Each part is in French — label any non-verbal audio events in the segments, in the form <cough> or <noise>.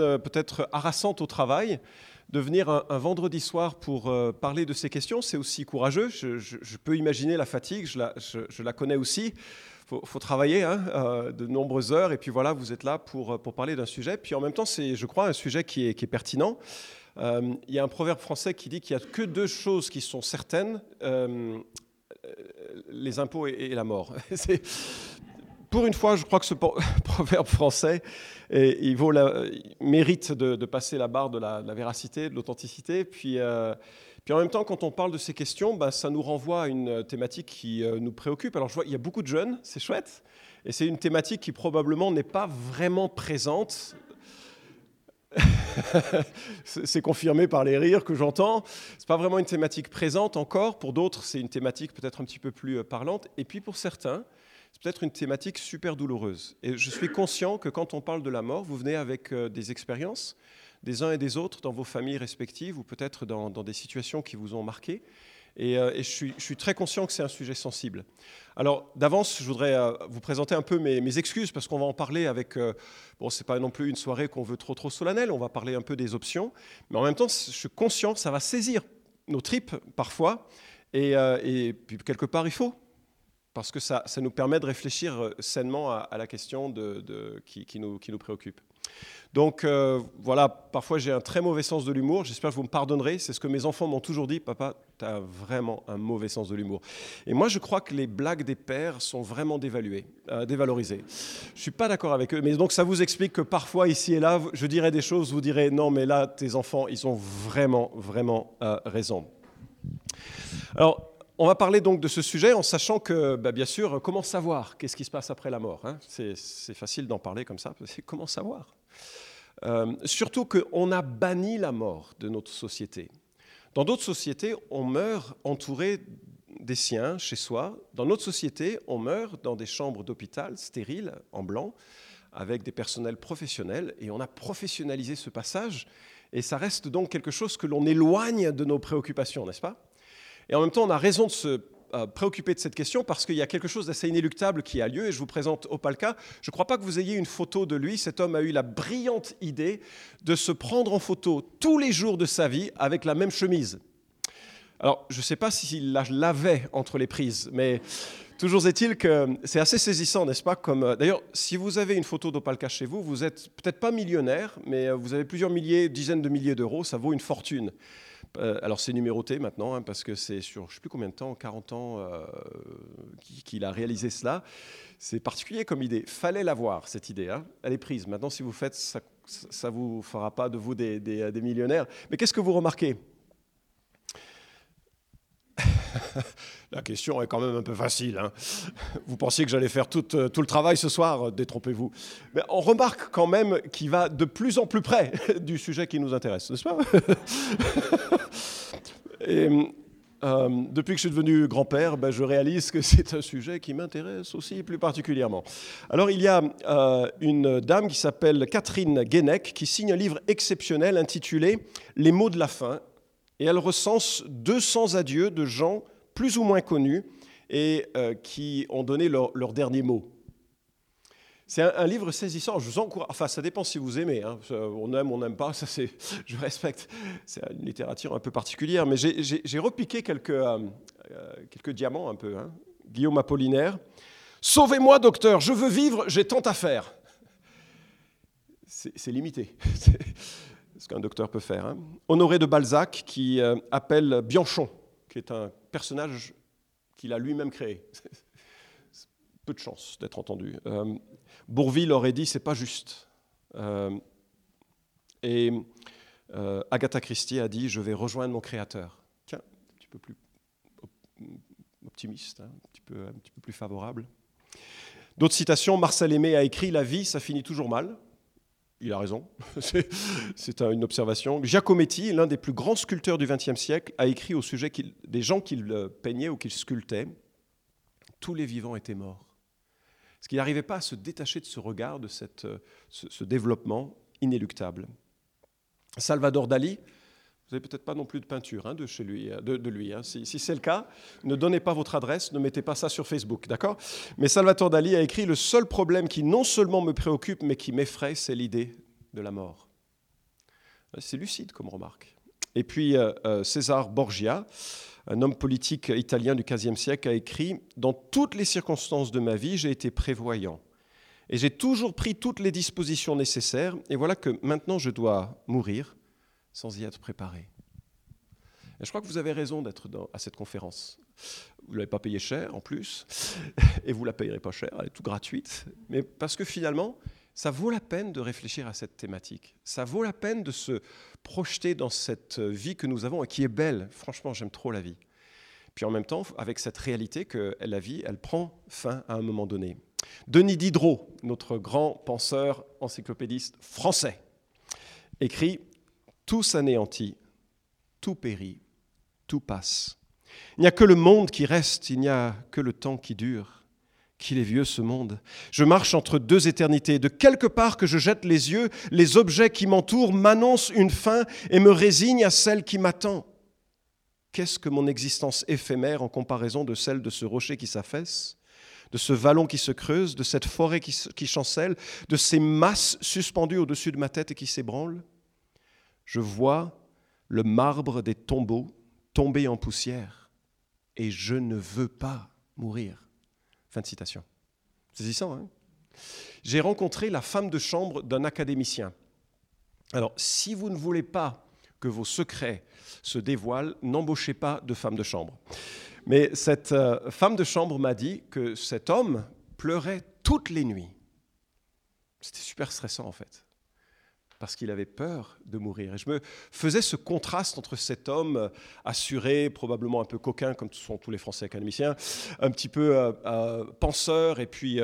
euh, peut-être harassante au travail, de venir un, vendredi soir pour euh, parler de ces questions, c'est aussi courageux. Je, peux imaginer la fatigue, je la, connais aussi. Il faut, travailler hein, euh, de nombreuses heures, et puis voilà, vous êtes là pour, parler d'un sujet. Puis en même temps, c'est, je crois, un sujet qui est, pertinent. il y a un proverbe français qui dit qu'il n'y a que deux choses qui sont certaines, les impôts et, et la mort. <laughs> pour une fois, je crois que ce <laughs> proverbe français il vaut mérite de, passer la barre de la, véracité, de l'authenticité. Puis, euh, puis en même temps, quand on parle de ces questions, bah, ça nous renvoie à une thématique qui euh, nous préoccupe. Alors je vois, il y a beaucoup de jeunes, c'est chouette, et c'est une thématique qui probablement n'est pas vraiment présente <laughs> c'est confirmé par les rires que j'entends. C'est pas vraiment une thématique présente encore. Pour d'autres, c'est une thématique peut-être un petit peu plus euh, parlante. Et puis pour certains, peut-être une thématique super douloureuse. Et je suis conscient que quand on parle de la mort, vous venez avec euh, des expériences des uns et des autres dans vos familles respectives ou peut-être dans, des situations qui vous ont marqué. Et, euh, je, suis, très conscient que c'est un sujet sensible. Alors, d'avance, je voudrais euh, vous présenter un peu mes, excuses parce qu'on va en parler avec. bon, c'est pas non plus une soirée qu'on veut trop trop solennelle. On va parler un peu des options, mais en même temps, je suis conscient que ça va saisir nos tripes parfois. Et, et puis quelque part, il faut parce que ça, ça, nous permet de réfléchir euh, sainement à, la question de, qui, nous, qui, nous, préoccupe. Donc euh, voilà, parfois j'ai un très mauvais sens de l'humour, j'espère que vous me pardonnerez, c'est ce que mes enfants m'ont toujours dit, papa, tu as vraiment un mauvais sens de l'humour. Et moi je crois que les blagues des pères sont vraiment dévaluées, euh, dévalorisées. Je ne suis pas d'accord avec eux, mais donc ça vous explique que parfois ici et là, je dirais des choses, vous direz, non mais là, tes enfants, ils ont vraiment, vraiment raison. Alors, on va parler donc de ce sujet en sachant que, bah, bien sûr, comment savoir qu'est-ce qui se passe après la mort hein? C'est, facile d'en parler comme ça, c'est comment savoir? Euh, Surtout qu'on a banni la mort de notre société. Dans d'autres sociétés, on meurt entouré des siens chez soi. Dans notre société, on meurt dans des chambres d'hôpital stériles, en blanc, avec des personnels professionnels, et on a professionnalisé ce passage, et ça reste donc quelque chose que l'on éloigne de nos préoccupations, n'est-ce pas? Et en même temps, on a raison de se euh, préoccuper de cette question parce qu'il y a quelque chose d'assez inéluctable qui a lieu. Et je vous présente Opalka. Je ne crois pas que vous ayez une photo de lui. Cet homme a eu la brillante idée de se prendre en photo tous les jours de sa vie avec la même chemise. Alors, je ne sais pas s'il la lavait entre les prises, mais toujours est-il que c'est assez saisissant, n'est-ce pas Comme euh, D'ailleurs, si vous avez une photo d'Opalka chez vous, vous êtes peut-être pas millionnaire, mais euh, vous avez plusieurs milliers, dizaines de milliers d'euros, ça vaut une fortune. Euh, alors c'est numéroté maintenant, hein, parce que c'est sur je ne sais plus combien de temps, 40 ans euh, qu'il a réalisé cela. C'est particulier comme idée. Fallait l'avoir, cette idée. Hein. Elle est prise. Maintenant, si vous faites, ça ne vous fera pas de vous des, des millionnaires. Mais qu'est-ce que vous remarquez? La question est quand même un peu facile. Hein. Vous pensiez que j'allais faire tout, euh, le travail ce soir, euh, détrompez-vous. Mais on remarque quand même qu'il va de plus en plus près <laughs> du sujet qui nous intéresse, n'est-ce pas? Euh, depuis que je suis devenu grand-père, ben, je réalise que c'est un sujet qui m'intéresse aussi plus particulièrement. Alors il y a une dame qui s'appelle Catherine Guénec qui signe un livre exceptionnel intitulé Les mots de la fin et elle recense 200 adieux de gens plus ou moins connus et euh, qui ont donné leur, dernier mot. C'est un, livre saisissant. Je vous encourage. Enfin, ça dépend si vous aimez. Hein. On aime, on n'aime pas. Ça, c'est. <laughs> Je respecte. C'est une littérature un peu particulière, mais j'ai repiqué quelques euh, euh, quelques diamants un peu. Hein. Guillaume Apollinaire. Sauvez-moi, docteur. Je veux vivre. J'ai tant à faire. C'est limité. <laughs> ce qu'un docteur peut faire. Hein. Honoré de Balzac qui euh, appelle Bianchon, qui est un personnage qu'il a lui-même créé. <laughs> Peu de chance d'être entendu. Euh, Bourville aurait dit c'est pas juste. Euh, et Agatha Christie a dit je vais rejoindre mon créateur. Tiens, un petit peu plus optimiste, hein, un, petit peu, un petit peu plus favorable. D'autres citations, Marcel Aimé a écrit La vie, ça finit toujours mal il a raison, <laughs> c'est une observation. Giacometti, l'un des plus grands sculpteurs du XXe siècle, a écrit au sujet des gens qu'il euh, peignait ou qu'il sculptait, tous les vivants étaient morts. Parce qu'il n'arrivait pas à se détacher de ce regard, de cette, euh, ce, développement inéluctable. Salvador Dali, vous n'avez peut-être pas non plus de peinture hein, de, chez lui, euh, de, lui. Hein. Si, c'est le cas, ne donnez pas votre adresse, ne mettez pas ça sur Facebook, d'accord? Mais Salvatore Dali a écrit Le seul problème qui non seulement me préoccupe, mais qui m'effraie, c'est l'idée de la mort. C'est lucide comme remarque. Et puis César Borgia, un homme politique italien du XVe siècle, a écrit Dans toutes les circonstances de ma vie, j'ai été prévoyant. Et j'ai toujours pris toutes les dispositions nécessaires. Et voilà que maintenant je dois mourir sans y être préparé. Et je crois que vous avez raison d'être à cette conférence. Vous ne l'avez pas payé cher en plus, <laughs> et vous ne la payerez pas cher, elle est tout gratuite. Mais parce que finalement, ça vaut la peine de réfléchir à cette thématique. Ça vaut la peine de se projeter dans cette vie que nous avons et qui est belle. Franchement, j'aime trop la vie. Puis en même temps, avec cette réalité que la vie, elle prend fin à un moment donné. Denis Diderot, notre grand penseur encyclopédiste français, écrit Tout s'anéantit, tout périt, tout passe. Il n'y a que le monde qui reste, il n'y a que le temps qui dure. Qu'il est vieux ce monde. Je marche entre deux éternités. De quelque part que je jette les yeux, les objets qui m'entourent m'annoncent une fin et me résignent à celle qui m'attend. Qu'est-ce que mon existence éphémère en comparaison de celle de ce rocher qui s'affaisse, de ce vallon qui se creuse, de cette forêt qui, chancelle, de ces masses suspendues au-dessus de ma tête et qui s'ébranlent? Je vois le marbre des tombeaux tomber en poussière et je ne veux pas mourir. Fin de citation. Saisissant, hein J'ai rencontré la femme de chambre d'un académicien. Alors, si vous ne voulez pas que vos secrets se dévoilent, n'embauchez pas de femme de chambre. Mais cette euh, femme de chambre m'a dit que cet homme pleurait toutes les nuits. C'était super stressant en fait parce qu'il avait peur de mourir. Et je me faisais ce contraste entre cet homme euh, assuré, probablement un peu coquin, comme sont tous les Français académiciens, un petit peu euh, euh, penseur, et puis,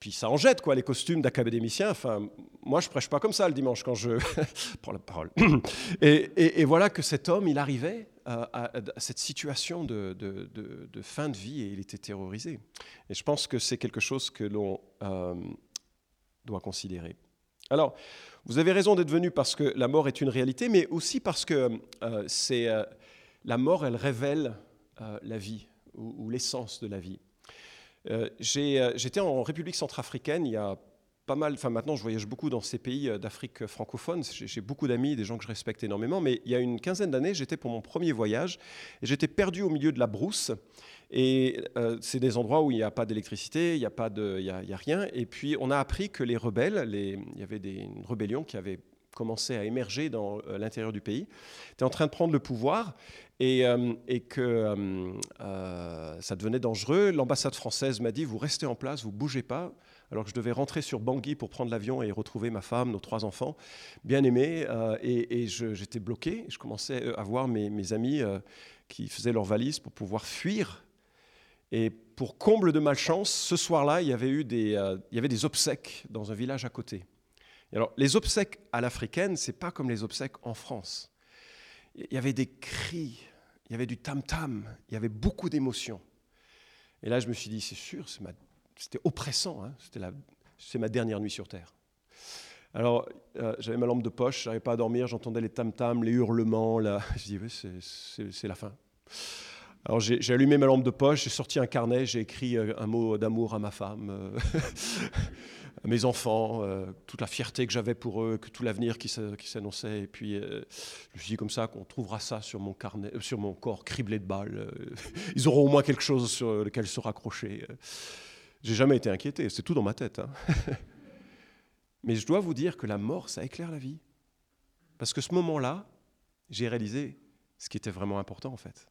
puis ça en jette, quoi, les costumes d'académicien. Enfin, moi, je prêche pas comme ça le dimanche quand je <laughs> prends la parole. <clears throat> Et, voilà que cet homme, il arrivait à, cette situation de, fin de vie et il était terrorisé. Et je pense que c'est quelque chose que l'on doit considérer. Alors, vous avez raison d'être venu parce que la mort est une réalité, mais aussi parce que euh, c'est euh, la mort, elle révèle euh, la vie ou, l'essence de la vie. J'étais en République centrafricaine il y a pas mal, enfin maintenant je voyage beaucoup dans ces pays d'Afrique francophone, j'ai beaucoup d'amis, des gens que je respecte énormément, mais il y a une quinzaine d'années, j'étais pour mon premier voyage et j'étais perdu au milieu de la brousse et euh, c'est des endroits où il n'y a pas d'électricité, il n'y a, y a, rien. Et puis on a appris que les rebelles, les, il y avait une rébellion qui avait commencé à émerger dans euh, l'intérieur du pays, étaient en train de prendre le pouvoir et, euh, que ça devenait dangereux. L'ambassade française m'a dit, vous restez en place, vous bougez pas alors que je devais rentrer sur Bangui pour prendre l'avion et retrouver ma femme, nos trois enfants, bien aimés, et, j'étais bloqué. Je commençais à voir mes amis qui faisaient leurs valises pour pouvoir fuir et pour comble de malchance, ce soir-là, il y avait eu des, euh, il y avait des obsèques dans un village à côté. alors, les obsèques à l'africaine, c'est pas comme les obsèques en France. Il y avait des cris, il y avait du tam-tam, il y avait beaucoup d'émotions. Et là, je me suis dit, c'est sûr, c'était oppressant, hein, c'était c'est ma dernière nuit sur Terre. Alors, euh, j'avais ma lampe de poche, je n'arrivais pas à dormir, j'entendais les tam-tams, les hurlements. Là. <laughs> Je dis, oui, c'est la fin. Alors j'ai allumé ma lampe de poche, j'ai sorti un carnet, j'ai écrit euh, un mot d'amour à ma femme, euh, <laughs> à mes enfants, euh, toute la fierté que j'avais pour eux, tout l'avenir qui s'annonçait. Et puis je me suis dit comme ça qu'on trouvera ça sur mon carnet, sur mon corps criblé de balles. <laughs> Ils auront au moins quelque chose sur lequel se raccrocher. J'ai jamais été inquiété, c'est tout dans ma tête. Hein. <laughs> Mais je dois vous dire que la mort, ça éclaire la vie. Parce que ce moment-là, j'ai réalisé ce qui était vraiment important en fait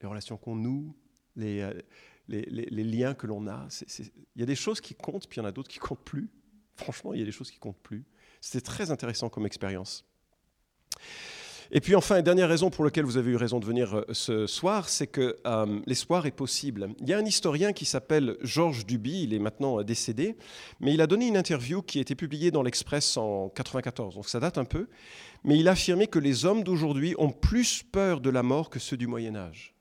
les relations qu'on noue, euh, les, les, liens que l'on a. Il y a des choses qui comptent, puis il y en a d'autres qui comptent plus. Franchement, il y a des choses qui comptent plus. C'était très intéressant comme expérience. Et puis enfin, dernière raison pour laquelle vous avez eu raison de venir euh, ce soir, c'est que euh, l'espoir est possible. Il y a un historien qui s'appelle Georges Duby, il est maintenant décédé, mais il a donné une interview qui a été publiée dans l'Express en 94, donc ça date un peu, mais il a affirmé que les hommes d'aujourd'hui ont plus peur de la mort que ceux du Moyen Âge.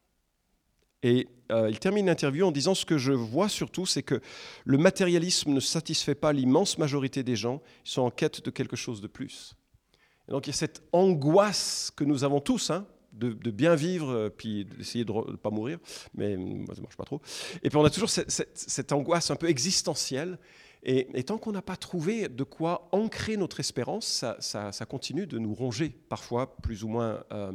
Et euh, il termine l'interview en disant Ce que je vois surtout, c'est que le matérialisme ne satisfait pas l'immense majorité des gens. Ils sont en quête de quelque chose de plus. Et donc il y a cette angoisse que nous avons tous, hein, de, bien vivre, euh, puis d'essayer de ne pas mourir, mais ça ne marche pas trop. Et puis on a toujours cette, angoisse un peu existentielle. Et, tant qu'on n'a pas trouvé de quoi ancrer notre espérance, ça, continue de nous ronger, parfois plus ou moins euh,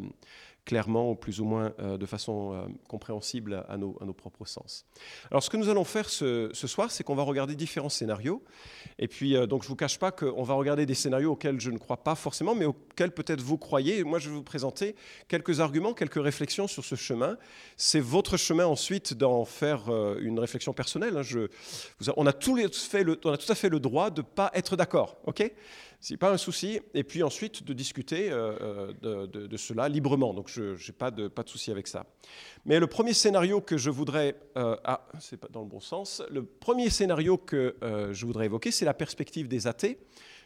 clairement ou plus ou moins euh, de façon euh, compréhensible à nos, propres sens. Alors ce que nous allons faire ce, soir, c'est qu'on va regarder différents scénarios. Et puis, euh, donc je ne vous cache pas qu'on va regarder des scénarios auxquels je ne crois pas forcément, mais auxquels peut-être vous croyez. Moi, je vais vous présenter quelques arguments, quelques réflexions sur ce chemin. C'est votre chemin ensuite d'en faire une réflexion personnelle. Hein. On, a tout on a tout à fait le droit de ne pas être d'accord. ok? C'est pas un souci. Et puis ensuite de discuter euh, euh, de, cela librement. Donc je n'ai pas de, souci avec ça. Mais le premier scénario que je voudrais... Euh, ah, c'est pas dans le bon sens. Le premier scénario que je voudrais évoquer, c'est la perspective des athées.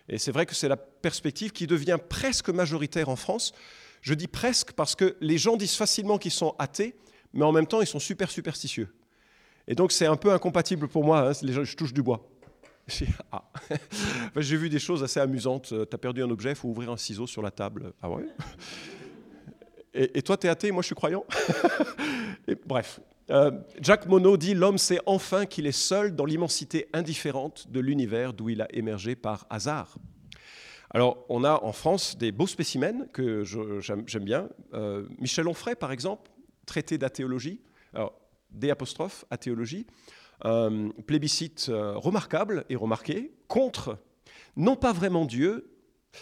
Et c'est vrai que c'est la perspective qui devient presque majoritaire en France. Je dis presque parce que les gens disent facilement qu'ils sont athées, mais en même temps, ils sont super superstitieux. Et donc, c'est un peu incompatible pour moi. Hein, je touche du bois. <laughs> Ah. J'ai vu des choses assez amusantes. Euh, tu as perdu un objet, il faut ouvrir un ciseau sur la table. Ah ouais <laughs> et, toi, tu es athée, moi je suis croyant <laughs> Bref. Euh, Jack Monod dit L'homme sait enfin qu'il est seul dans l'immensité indifférente de l'univers d'où il a émergé par hasard. Alors, on a en France des beaux spécimens que j'aime bien. Euh, Michel Onfray, par exemple, traité d'athéologie. Alors, D apostrophe, athéologie un plébiscite euh, remarquable et remarqué contre, non pas vraiment Dieu,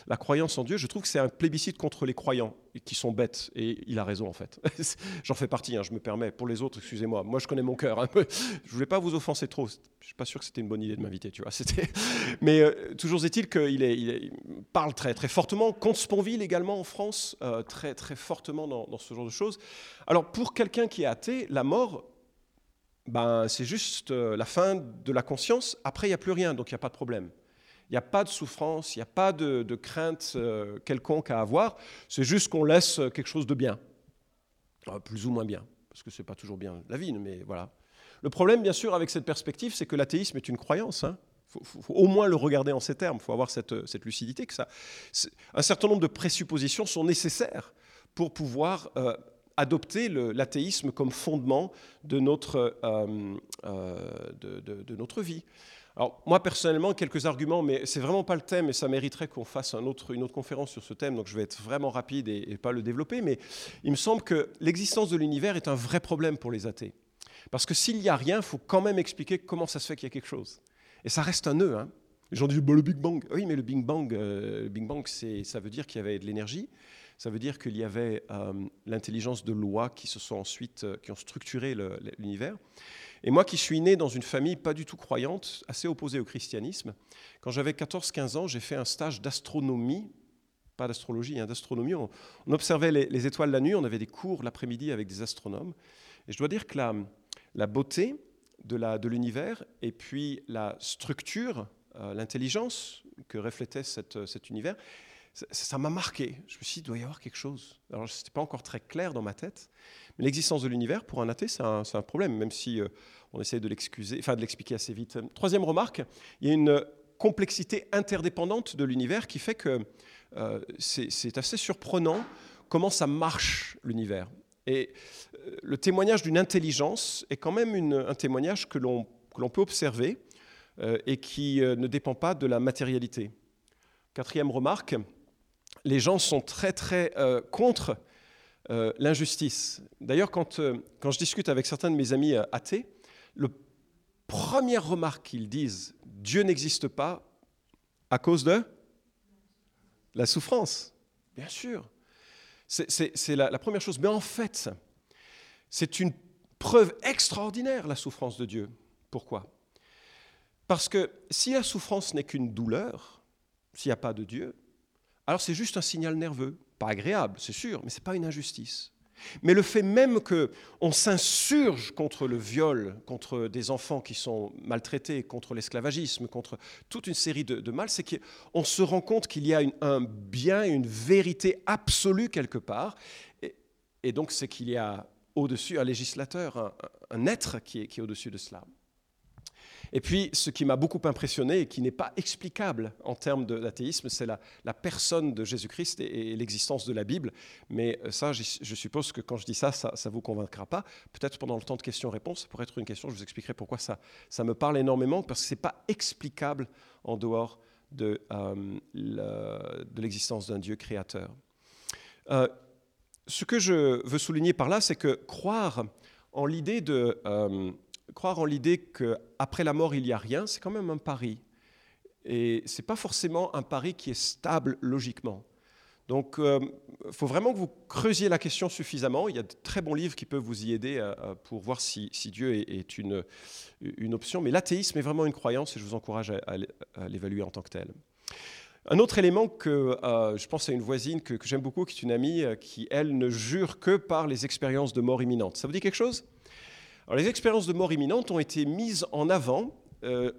la croyance en Dieu, je trouve que c'est un plébiscite contre les croyants qui sont bêtes. Et il a raison, en fait. <laughs> J'en fais partie, hein, je me permets. Pour les autres, excusez-moi. Moi, je connais mon cœur peu. <laughs> Je voulais pas vous offenser trop. Je suis pas sûr que c'était une bonne idée de m'inviter, tu vois. <laughs> Mais euh, toujours est-il qu'il il parle très, très fortement contre Sponville également en France, euh, très, très fortement dans, dans, ce genre de choses. Alors, pour quelqu'un qui est athée, la mort, ben, c'est juste euh, la fin de la conscience. Après, il n'y a plus rien, donc il n'y a pas de problème. Il n'y a pas de souffrance, il n'y a pas de, crainte euh, quelconque à avoir. C'est juste qu'on laisse quelque chose de bien, euh, plus ou moins bien, parce que ce n'est pas toujours bien la vie, mais voilà. Le problème, bien sûr, avec cette perspective, c'est que l'athéisme est une croyance. Hein. Il faut, au moins le regarder en ces termes. Il faut avoir cette, cette lucidité que ça. Un certain nombre de présuppositions sont nécessaires pour pouvoir adopter l'athéisme comme fondement de notre, euh, euh, de, notre vie. Alors, moi, personnellement, quelques arguments, mais c'est vraiment pas le thème et ça mériterait qu'on fasse une autre conférence sur ce thème, donc je vais être vraiment rapide et, et pas le développer, mais il me semble que l'existence de l'univers est un vrai problème pour les athées. Parce que s'il n'y a rien, il faut quand même expliquer comment ça se fait qu'il y a quelque chose. Et ça reste un nœud. Hein. Les gens disent bah, le Big Bang. Oui, mais le Big Bang, euh, le Big Bang ça veut dire qu'il y avait de l'énergie. Ça veut dire qu'il y avait euh, l'intelligence de lois qui se sont ensuite, euh, qui ont structuré l'univers. Et moi qui suis né dans une famille pas du tout croyante, assez opposée au christianisme, quand j'avais 14-15 ans, j'ai fait un stage d'astronomie, pas d'astrologie, hein, d'astronomie. On, observait les, étoiles la nuit, on avait des cours l'après-midi avec des astronomes. Et je dois dire que la, la beauté de l'univers et puis la structure, euh, l'intelligence que reflétait cet univers, ça m'a marqué. Je me suis dit, il doit y avoir quelque chose. Alors, ce n'était pas encore très clair dans ma tête. Mais l'existence de l'univers, pour un athée, c'est un, problème, même si euh, on essaie de l'excuser, enfin de l'expliquer assez vite. Troisième remarque, il y a une complexité interdépendante de l'univers qui fait que euh, c'est assez surprenant comment ça marche, l'univers. Et euh, le témoignage d'une intelligence est quand même un témoignage que l'on peut observer et qui ne dépend pas de la matérialité. Quatrième remarque, les gens sont très très euh, contre euh, l'injustice. D'ailleurs, quand, euh, quand je discute avec certains de mes amis athées, la première remarque qu'ils disent, Dieu n'existe pas à cause de la souffrance. Bien sûr. C'est la, la première chose. Mais en fait, c'est une preuve extraordinaire, la souffrance de Dieu. Pourquoi? Parce que si la souffrance n'est qu'une douleur, s'il n'y a pas de Dieu, alors c'est juste un signal nerveux, pas agréable, c'est sûr, mais ce n'est pas une injustice. Mais le fait même qu'on s'insurge contre le viol, contre des enfants qui sont maltraités, contre l'esclavagisme, contre toute une série de, de mal, c'est qu'on se rend compte qu'il y a un bien, une vérité absolue quelque part. Et, donc c'est qu'il y a au-dessus un législateur, un, être qui est, qui est au-dessus de cela. Et puis, ce qui m'a beaucoup impressionné et qui n'est pas explicable en termes d'athéisme, c'est la, personne de Jésus-Christ et, l'existence de la Bible. Mais euh, ça, je, suppose que quand je dis ça, ça ne vous convaincra pas. Peut-être pendant le temps de questions-réponses, ça pourrait être une question, je vous expliquerai pourquoi ça, me parle énormément, parce que ce n'est pas explicable en dehors de, euh, l'existence d'un Dieu créateur. Euh, ce que je veux souligner par là, c'est que croire en l'idée de croire en l'idée qu'après la mort, il n'y a rien, c'est quand même un pari. Et ce n'est pas forcément un pari qui est stable logiquement. Donc, il euh, faut vraiment que vous creusiez la question suffisamment. Il y a de très bons livres qui peuvent vous y aider euh, euh, pour voir si, Dieu est, une, option. Mais l'athéisme est vraiment une croyance et je vous encourage à, l'évaluer en tant que tel. Un autre élément que je pense à une voisine que j'aime beaucoup, qui est une amie, qui, elle, ne jure que par les expériences de mort imminente. Ça vous dit quelque chose? Les expériences de mort imminente ont été mises en avant euh,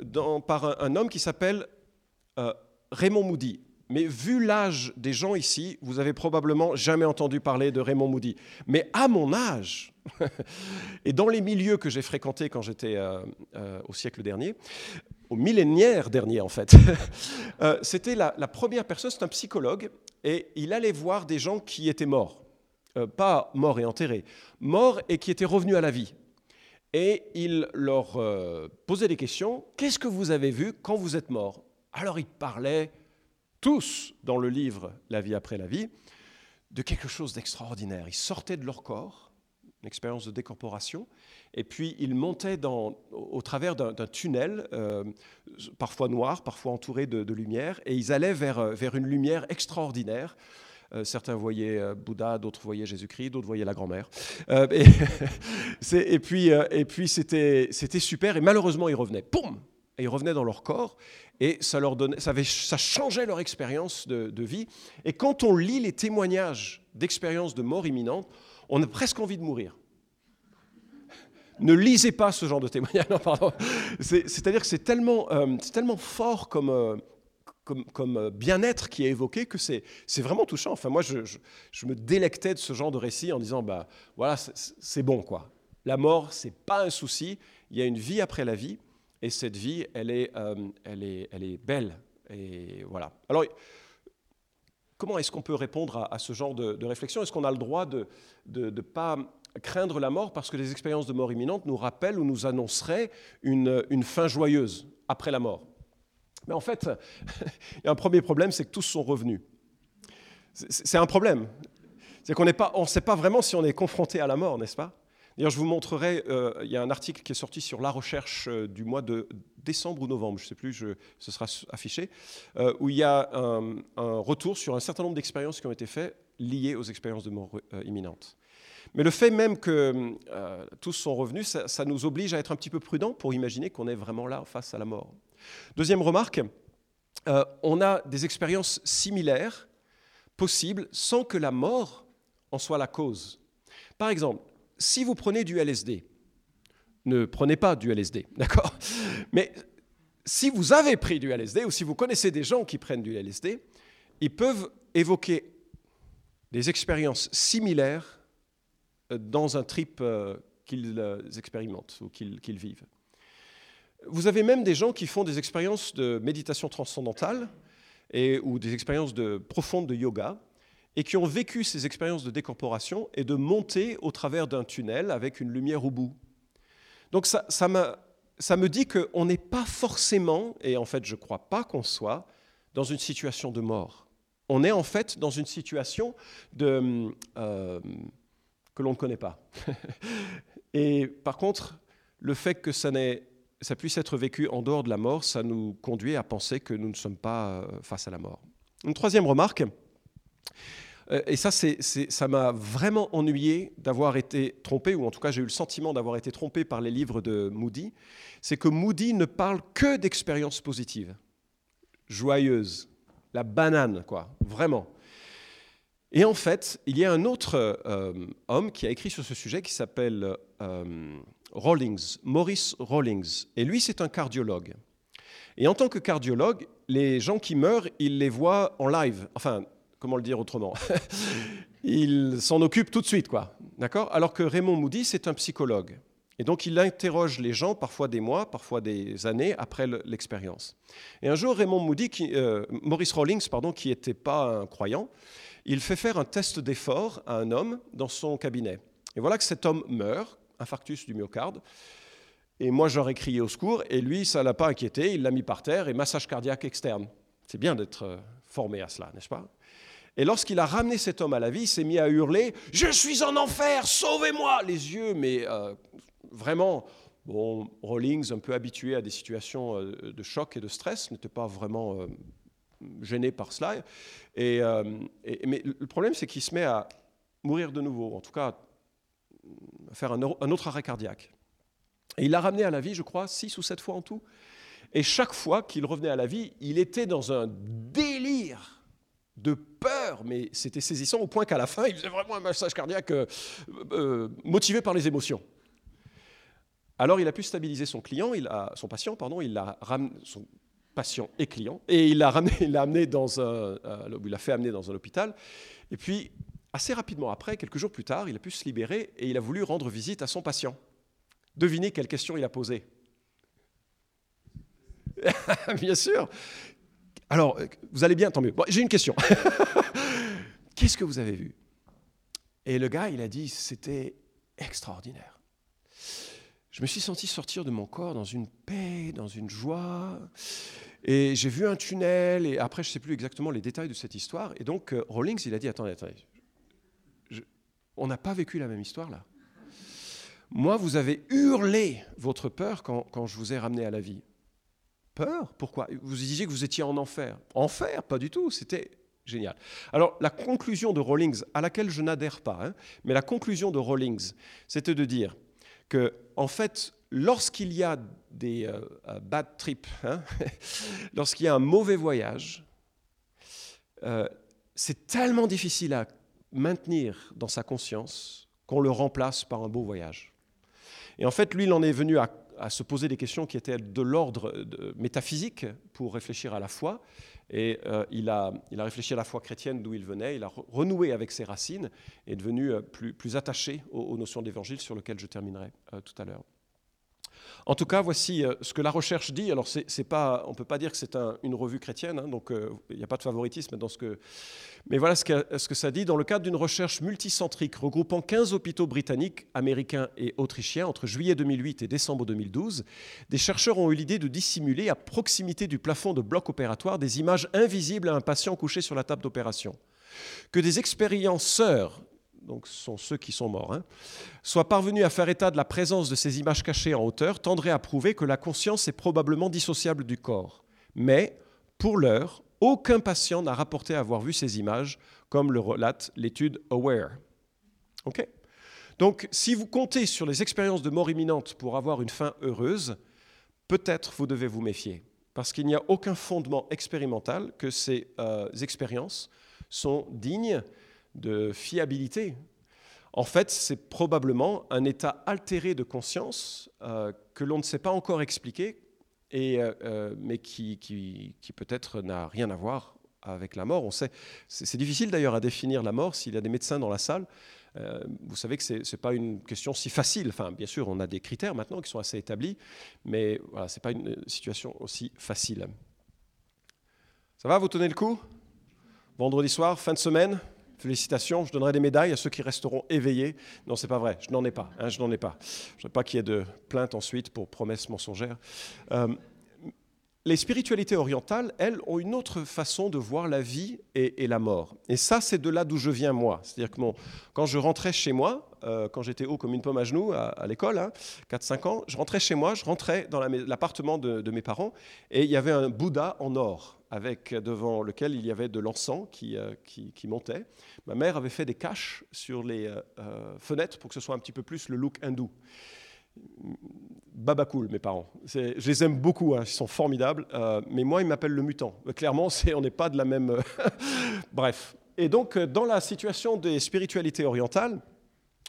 par un, homme qui s'appelle euh, Raymond Moody. Mais vu l'âge des gens ici, vous avez probablement jamais entendu parler de Raymond Moody. Mais à mon âge, <laughs> et dans les milieux que j'ai fréquentés quand j'étais euh, au siècle dernier, au millénaire dernier en fait, <laughs> c'était la, la, première personne, c'est un psychologue, et il allait voir des gens qui étaient morts. pas morts et enterrés, morts et qui étaient revenus à la vie et il leur euh, posait des questions. Qu'est-ce que vous avez vu quand vous êtes mort? Alors ils parlaient tous dans le livre La vie après la vie de quelque chose d'extraordinaire. Ils sortaient de leur corps, une expérience de décorporation, et puis ils montaient dans, au, travers d'un tunnel, euh, parfois noir, parfois entouré de, lumière, et ils allaient vers, vers une lumière extraordinaire euh, certains voyaient euh, Bouddha, d'autres voyaient Jésus-Christ, d'autres voyaient la grand-mère. Euh, et, <laughs> puis, et puis c'était, super. Et malheureusement, ils revenaient. Poum et ils revenaient dans leur corps et ça leur donnait, ça, changeait leur expérience de, vie. Et quand on lit les témoignages d'expériences de mort imminente, on a presque envie de mourir. Ne lisez pas ce genre de témoignages. <laughs> C'est, à dire que c'est tellement, c'est tellement fort comme, comme, euh, bien-être qui est évoqué que c'est vraiment touchant. Enfin, moi, je, me délectais de ce genre de récit en disant, bah, voilà, c'est bon, quoi. La mort, c'est pas un souci. Il y a une vie après la vie, et cette vie, elle est, euh, elle est, elle est belle. Et voilà. Alors, comment est-ce qu'on peut répondre à, ce genre de, réflexion? Est-ce qu'on a le droit de ne pas craindre la mort parce que les expériences de mort imminente nous rappellent ou nous annonceraient une, une fin joyeuse après la mort? Mais en fait, <laughs> il y a un premier problème, c'est que tous sont revenus. C'est un problème. C'est qu'on ne sait pas vraiment si on est confronté à la mort, n'est-ce pas? D'ailleurs, je vous montrerai, euh, il y a un article qui est sorti sur la recherche euh, du mois de décembre ou novembre, je ne sais plus, ce sera affiché, euh, où il y a un, un, retour sur un certain nombre d'expériences qui ont été faites liées aux expériences de mort imminente. Mais le fait même que tous sont revenus, ça, ça, nous oblige à être un petit peu prudents pour imaginer qu'on est vraiment là face à la mort. Deuxième remarque, euh, on a des expériences similaires possibles sans que la mort en soit la cause. Par exemple, si vous prenez du LSD, ne prenez pas du LSD, <laughs> d'accord? Mais si vous avez pris du LSD ou si vous connaissez des gens qui prennent du LSD, ils peuvent évoquer des expériences similaires euh, dans un trip euh, qu'ils expérimentent ou qu'ils vivent. Vous avez même des gens qui font des expériences de méditation transcendantale et, ou des expériences de, profondes de yoga et qui ont vécu ces expériences de décorporation et de monter au travers d'un tunnel avec une lumière au bout. Donc ça, ça, ça me dit qu'on n'est pas forcément, et en fait je ne crois pas qu'on soit, dans une situation de mort. On est en fait dans une situation de, euh, que l'on ne connaît pas. <laughs> et par contre, le fait que ça n'est ça puisse être vécu en dehors de la mort, ça nous conduit à penser que nous ne sommes pas euh, face à la mort. Une troisième remarque, euh, et ça, ça m'a vraiment ennuyé d'avoir été trompé, ou en tout cas j'ai eu le sentiment d'avoir été trompé par les livres de Moody, c'est que Moody ne parle que d'expériences positives, joyeuses, la banane, quoi, vraiment. Et en fait, il y a un autre euh, homme qui a écrit sur ce sujet qui s'appelle Rawlings, Maurice Rawlings. Et lui, c'est un cardiologue. Et en tant que cardiologue, les gens qui meurent, il les voit en live. Enfin, comment le dire autrement <laughs> Il s'en occupe tout de suite, quoi. D'accord? Alors que Raymond Moody, c'est un psychologue. Et donc il interroge les gens, parfois des mois, parfois des années après l'expérience. Et un jour, Raymond Moody, qui, euh, Maurice Rawlings, pardon, qui n'était pas un croyant, il fait faire un test d'effort à un homme dans son cabinet. Et voilà que cet homme meurt, infarctus du myocarde. Et moi, j'aurais crié au secours, et lui, ça ne l'a pas inquiété, il l'a mis par terre et massage cardiaque externe. C'est bien d'être euh, formé à cela, n'est-ce pas? Et lorsqu'il a ramené cet homme à la vie, il s'est mis à hurler Je suis en enfer, sauvez-moi Les yeux, mais euh, vraiment, bon, Rawlings, un peu habitué à des situations euh, de choc et de stress, n'était pas vraiment gêné par cela. Et, mais le problème, c'est qu'il se met à mourir de nouveau, en tout cas faire un, autre arrêt cardiaque. Et il l'a ramené à la vie, je crois, six ou sept fois en tout. Et chaque fois qu'il revenait à la vie, il était dans un délire de peur, mais c'était saisissant au point qu'à la fin, il faisait vraiment un massage cardiaque euh, euh, motivé par les émotions. Alors il a pu stabiliser son client, son patient, pardon, il l'a son patient et client, et il l'a ramené, il l'a amené dans un, euh, il l'a fait amener dans un hôpital. Et puis assez rapidement après, quelques jours plus tard, il a pu se libérer et il a voulu rendre visite à son patient. Devinez quelle question il a posée. <laughs> bien sûr. Alors, vous allez bien, tant mieux. J'ai une question. <laughs> Qu'est-ce que vous avez vu? Et le gars, il a dit, c'était extraordinaire. Je me suis senti sortir de mon corps dans une paix, dans une joie. Et j'ai vu un tunnel, et après, je ne sais plus exactement les détails de cette histoire. Et donc, euh, Rawlings, il a dit, attendez, attendez, on n'a pas vécu la même histoire là. Moi, vous avez hurlé votre peur quand, quand je vous ai ramené à la vie. Peur? Pourquoi? Vous disiez que vous étiez en enfer. Enfer? Pas du tout, c'était génial. Alors, la conclusion de Rawlings, à laquelle je n'adhère pas, hein, mais la conclusion de Rawlings, c'était de dire que, en fait, lorsqu'il y a des euh, bad trips, hein, <laughs> lorsqu'il y a un mauvais voyage, euh, c'est tellement difficile à maintenir dans sa conscience qu'on le remplace par un beau voyage. Et en fait, lui, il en est venu à se poser des questions qui étaient de l'ordre métaphysique pour réfléchir à la foi. Et euh, il, a, il, a, réfléchi à la foi chrétienne d'où il venait, il a renoué avec ses racines et est devenu euh, plus, plus attaché aux, notions d'évangile sur lesquelles je terminerai euh, tout à l'heure. En tout cas, voici euh, ce que la recherche dit. Alors, on ne peut pas dire que c'est une revue chrétienne, hein, donc euh, il n'y a pas de favoritisme dans ce que. Mais voilà ce que, ce que ça dit. Dans le cadre d'une recherche multicentrique regroupant 15 hôpitaux britanniques, américains et autrichiens entre juillet 2008 et décembre 2012, des chercheurs ont eu l'idée de dissimuler à proximité du plafond de bloc opératoire des images invisibles à un patient couché sur la table d'opération. Que des expérienceurs donc ce sont ceux qui sont morts, hein, soient parvenus à faire état de la présence de ces images cachées en hauteur, tendrait à prouver que la conscience est probablement dissociable du corps. Mais, pour l'heure, aucun patient n'a rapporté avoir vu ces images, comme le relate l'étude AWARE. Donc, si vous comptez sur les expériences de mort imminente pour avoir une fin heureuse, peut-être vous devez vous méfier, parce qu'il n'y a aucun fondement expérimental que ces euh, expériences sont dignes de fiabilité. En fait, c'est probablement un état altéré de conscience euh, que l'on ne sait pas encore expliquer, et, euh, euh, mais qui, peut-être n'a rien à voir avec la mort. On sait, c'est, difficile d'ailleurs à définir la mort s'il y a des médecins dans la salle. vous savez que ce n'est pas une question si facile. Enfin, bien sûr, on a des critères maintenant qui sont assez établis, mais ce n'est pas une situation aussi facile. Ça va, vous tenez le coup? Vendredi soir, fin de semaine? Félicitations, je donnerai des médailles à ceux qui resteront éveillés. Non, c'est pas vrai, je n'en ai pas. Hein, je n'en ai pas. Je ne veux pas qu'il y ait de plainte ensuite pour promesses mensongères. Euh, les spiritualités orientales, elles, ont une autre façon de voir la vie et, la mort. Et ça, c'est de là d'où je viens, moi. C'est-à-dire que quand je rentrais chez moi, euh, quand j'étais haut comme une pomme à genoux à, l'école, hein, 4-5 ans, je rentrais chez moi, je rentrais dans l'appartement de, mes parents, et il y avait un Bouddha en or, avec, devant lequel il y avait de l'encens qui, euh, qui, montait. Ma mère avait fait des caches sur les euh, fenêtres pour que ce soit un petit peu plus le look hindou. Baba cool, mes parents. Je les aime beaucoup, hein, ils sont formidables. Euh, mais moi, ils m'appellent le mutant. Euh, clairement, <laughs> on n'est pas de la même. Euh, <laughs> bref. Et donc, dans la situation des spiritualités orientales,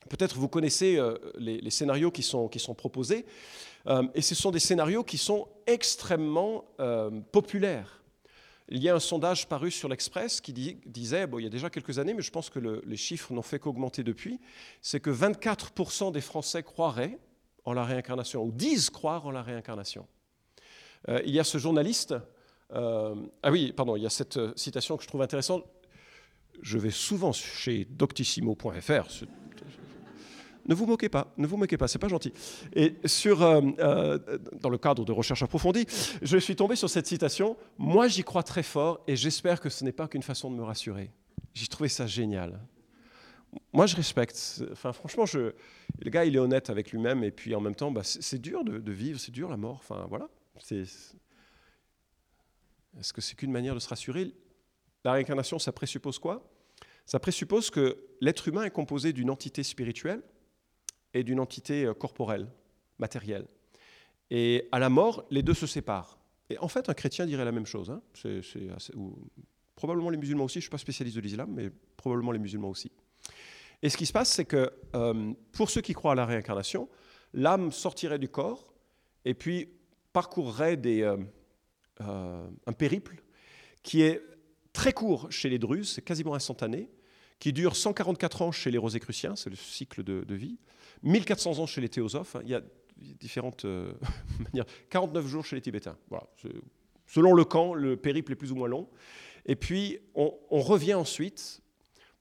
peut-être vous connaissez les, scénarios qui sont, proposés. et ce sont des scénarios qui sont extrêmement populaires. Il y a un sondage paru sur l'Express qui disait, il y a déjà quelques années, mais je pense que les chiffres n'ont fait qu'augmenter depuis, c'est que 24% des Français croiraient en la réincarnation, ou disent croire en la réincarnation. Euh, il y a ce journaliste, euh, ah oui, pardon, il y a cette euh, citation que je trouve intéressante. Je vais souvent chez doctissimo.fr. Ne vous moquez pas, ne vous moquez pas, c'est pas gentil. Et sur, dans le cadre de recherche approfondie, je suis tombé sur cette citation. Moi, j'y crois très fort et j'espère que ce n'est pas qu'une façon de me rassurer. J'ai trouvé ça génial moi, je respecte. Enfin, franchement, le gars, il est honnête avec lui-même. Et puis, en même temps, bah, c'est dur de, vivre, c'est dur la mort. Enfin, voilà. Est-ce que c'est qu'une manière de se rassurer? La réincarnation, ça présuppose quoi? Ça présuppose que l'être humain est composé d'une entité spirituelle et d'une entité euh, corporelle, matérielle. Et à la mort, les deux se séparent. Et en fait, un chrétien dirait la même chose. Hein. probablement les musulmans aussi. Je ne suis pas spécialiste de l'islam, mais probablement les musulmans aussi. Et ce qui se passe, c'est que euh, pour ceux qui croient à la réincarnation, l'âme sortirait du corps et puis parcourrait euh, euh, un périple qui est très court chez les Druzes, c'est quasiment instantané, qui dure 144 ans chez les Rosicruciens, c'est le cycle de, vie, 1400 ans chez les Théosophes, hein, il y a différentes <laughs> manières, 49 jours chez les Tibétains. Voilà. Selon le camp, le périple est plus ou moins long. Et puis, on revient ensuite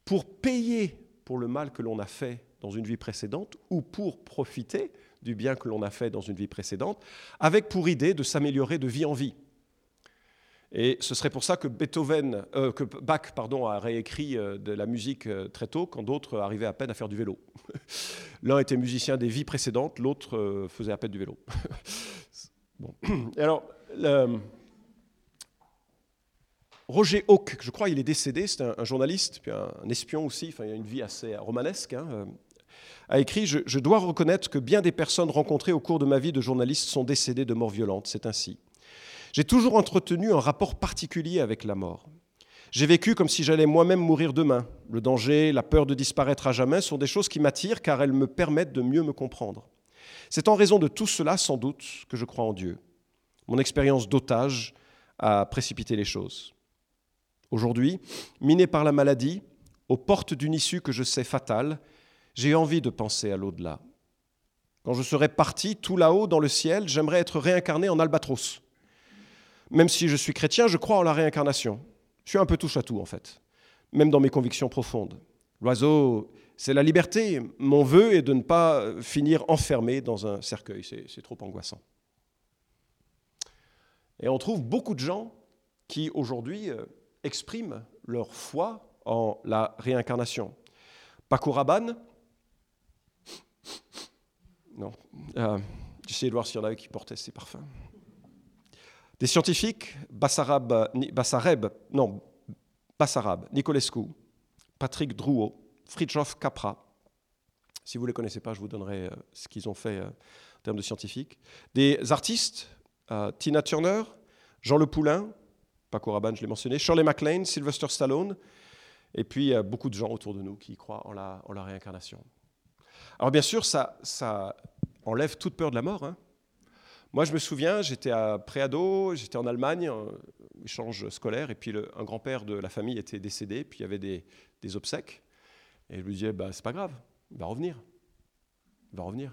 pour payer pour le mal que l'on a fait dans une vie précédente ou pour profiter du bien que l'on a fait dans une vie précédente, avec pour idée de s'améliorer de vie en vie. Et ce serait pour ça que Beethoven, euh, que Bach pardon, a réécrit euh, de la musique euh, très tôt, quand d'autres arrivaient à peine à faire du vélo. <laughs> L'un était musicien des vies précédentes, l'autre faisait à peine du vélo. <laughs> bon. Et <clears throat> alors, Roger Hawke, je crois, il est décédé, c'est un, journaliste, puis un, espion aussi, enfin, il a une vie assez romanesque, hein, euh, a écrit je, je dois reconnaître que bien des personnes rencontrées au cours de ma vie de journaliste sont décédées de mort violente, c'est ainsi. J'ai toujours entretenu un rapport particulier avec la mort. J'ai vécu comme si j'allais moi-même mourir demain. Le danger, la peur de disparaître à jamais sont des choses qui m'attirent car elles me permettent de mieux me comprendre. C'est en raison de tout cela, sans doute, que je crois en Dieu. Mon expérience d'otage a précipité les choses. Aujourd'hui, miné par la maladie, aux portes d'une issue que je sais fatale, j'ai envie de penser à l'au-delà. Quand je serai parti tout là-haut dans le ciel, j'aimerais être réincarné en albatros. Même si je suis chrétien, je crois en la réincarnation. Je suis un peu touche à tout en fait, même dans mes convictions profondes. L'oiseau, c'est la liberté. Mon vœu est de ne pas finir enfermé dans un cercueil. C'est trop angoissant. Et on trouve beaucoup de gens qui aujourd'hui euh, expriment leur foi en la réincarnation. Paco Rabanne, non, euh, j'essaie de voir s'il y en avait qui portaient ces parfums. Des scientifiques, Bassarab, non, Bassarab, Nicolescu, Patrick Drouot, Fridtjof Capra. Si vous ne les connaissez pas, je vous donnerai euh, ce qu'ils ont fait euh, en termes de scientifiques. Des artistes, Tina Turner, Jean Le Poulain, Paco Rabanne, je l'ai mentionné, Shirley MacLaine, Sylvester Stallone, et puis a beaucoup de gens autour de nous qui croient en la, réincarnation. Alors bien sûr, ça, ça enlève toute peur de la mort. Hein. Moi, je me souviens, j'étais à préado, j'étais en Allemagne, en échange scolaire, et puis un grand-père de la famille était décédé, puis il y avait des, des obsèques. Et je lui disais, bah, c'est pas grave, il va revenir. Il va revenir.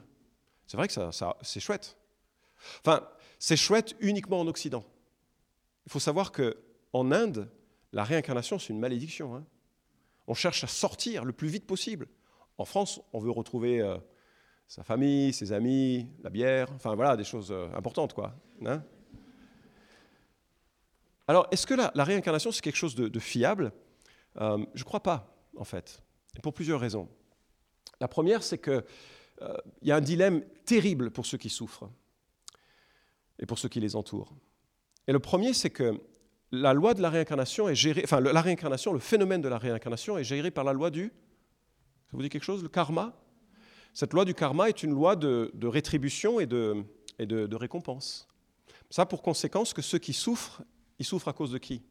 C'est vrai que ça, ça c'est chouette. Enfin, c'est chouette uniquement en Occident. Il faut savoir qu'en Inde, la réincarnation, c'est une malédiction. Hein. On cherche à sortir le plus vite possible. En France, on veut retrouver euh, sa famille, ses amis, la bière, enfin voilà, des choses euh, importantes, quoi. Hein. Alors, est-ce que la, réincarnation, c'est quelque chose de, fiable? Euh, Je ne crois pas, en fait, pour plusieurs raisons. La première, c'est qu'il y a un dilemme terrible pour ceux qui souffrent et pour ceux qui les entourent. Et le premier, c'est que la loi de la réincarnation est gérée, enfin la réincarnation, le phénomène de la réincarnation est géré par la loi du, ça vous dit quelque chose, le karma? Cette loi du karma est une loi de, rétribution et, de, récompense. Ça a pour conséquence que ceux qui souffrent, ils souffrent à cause de qui?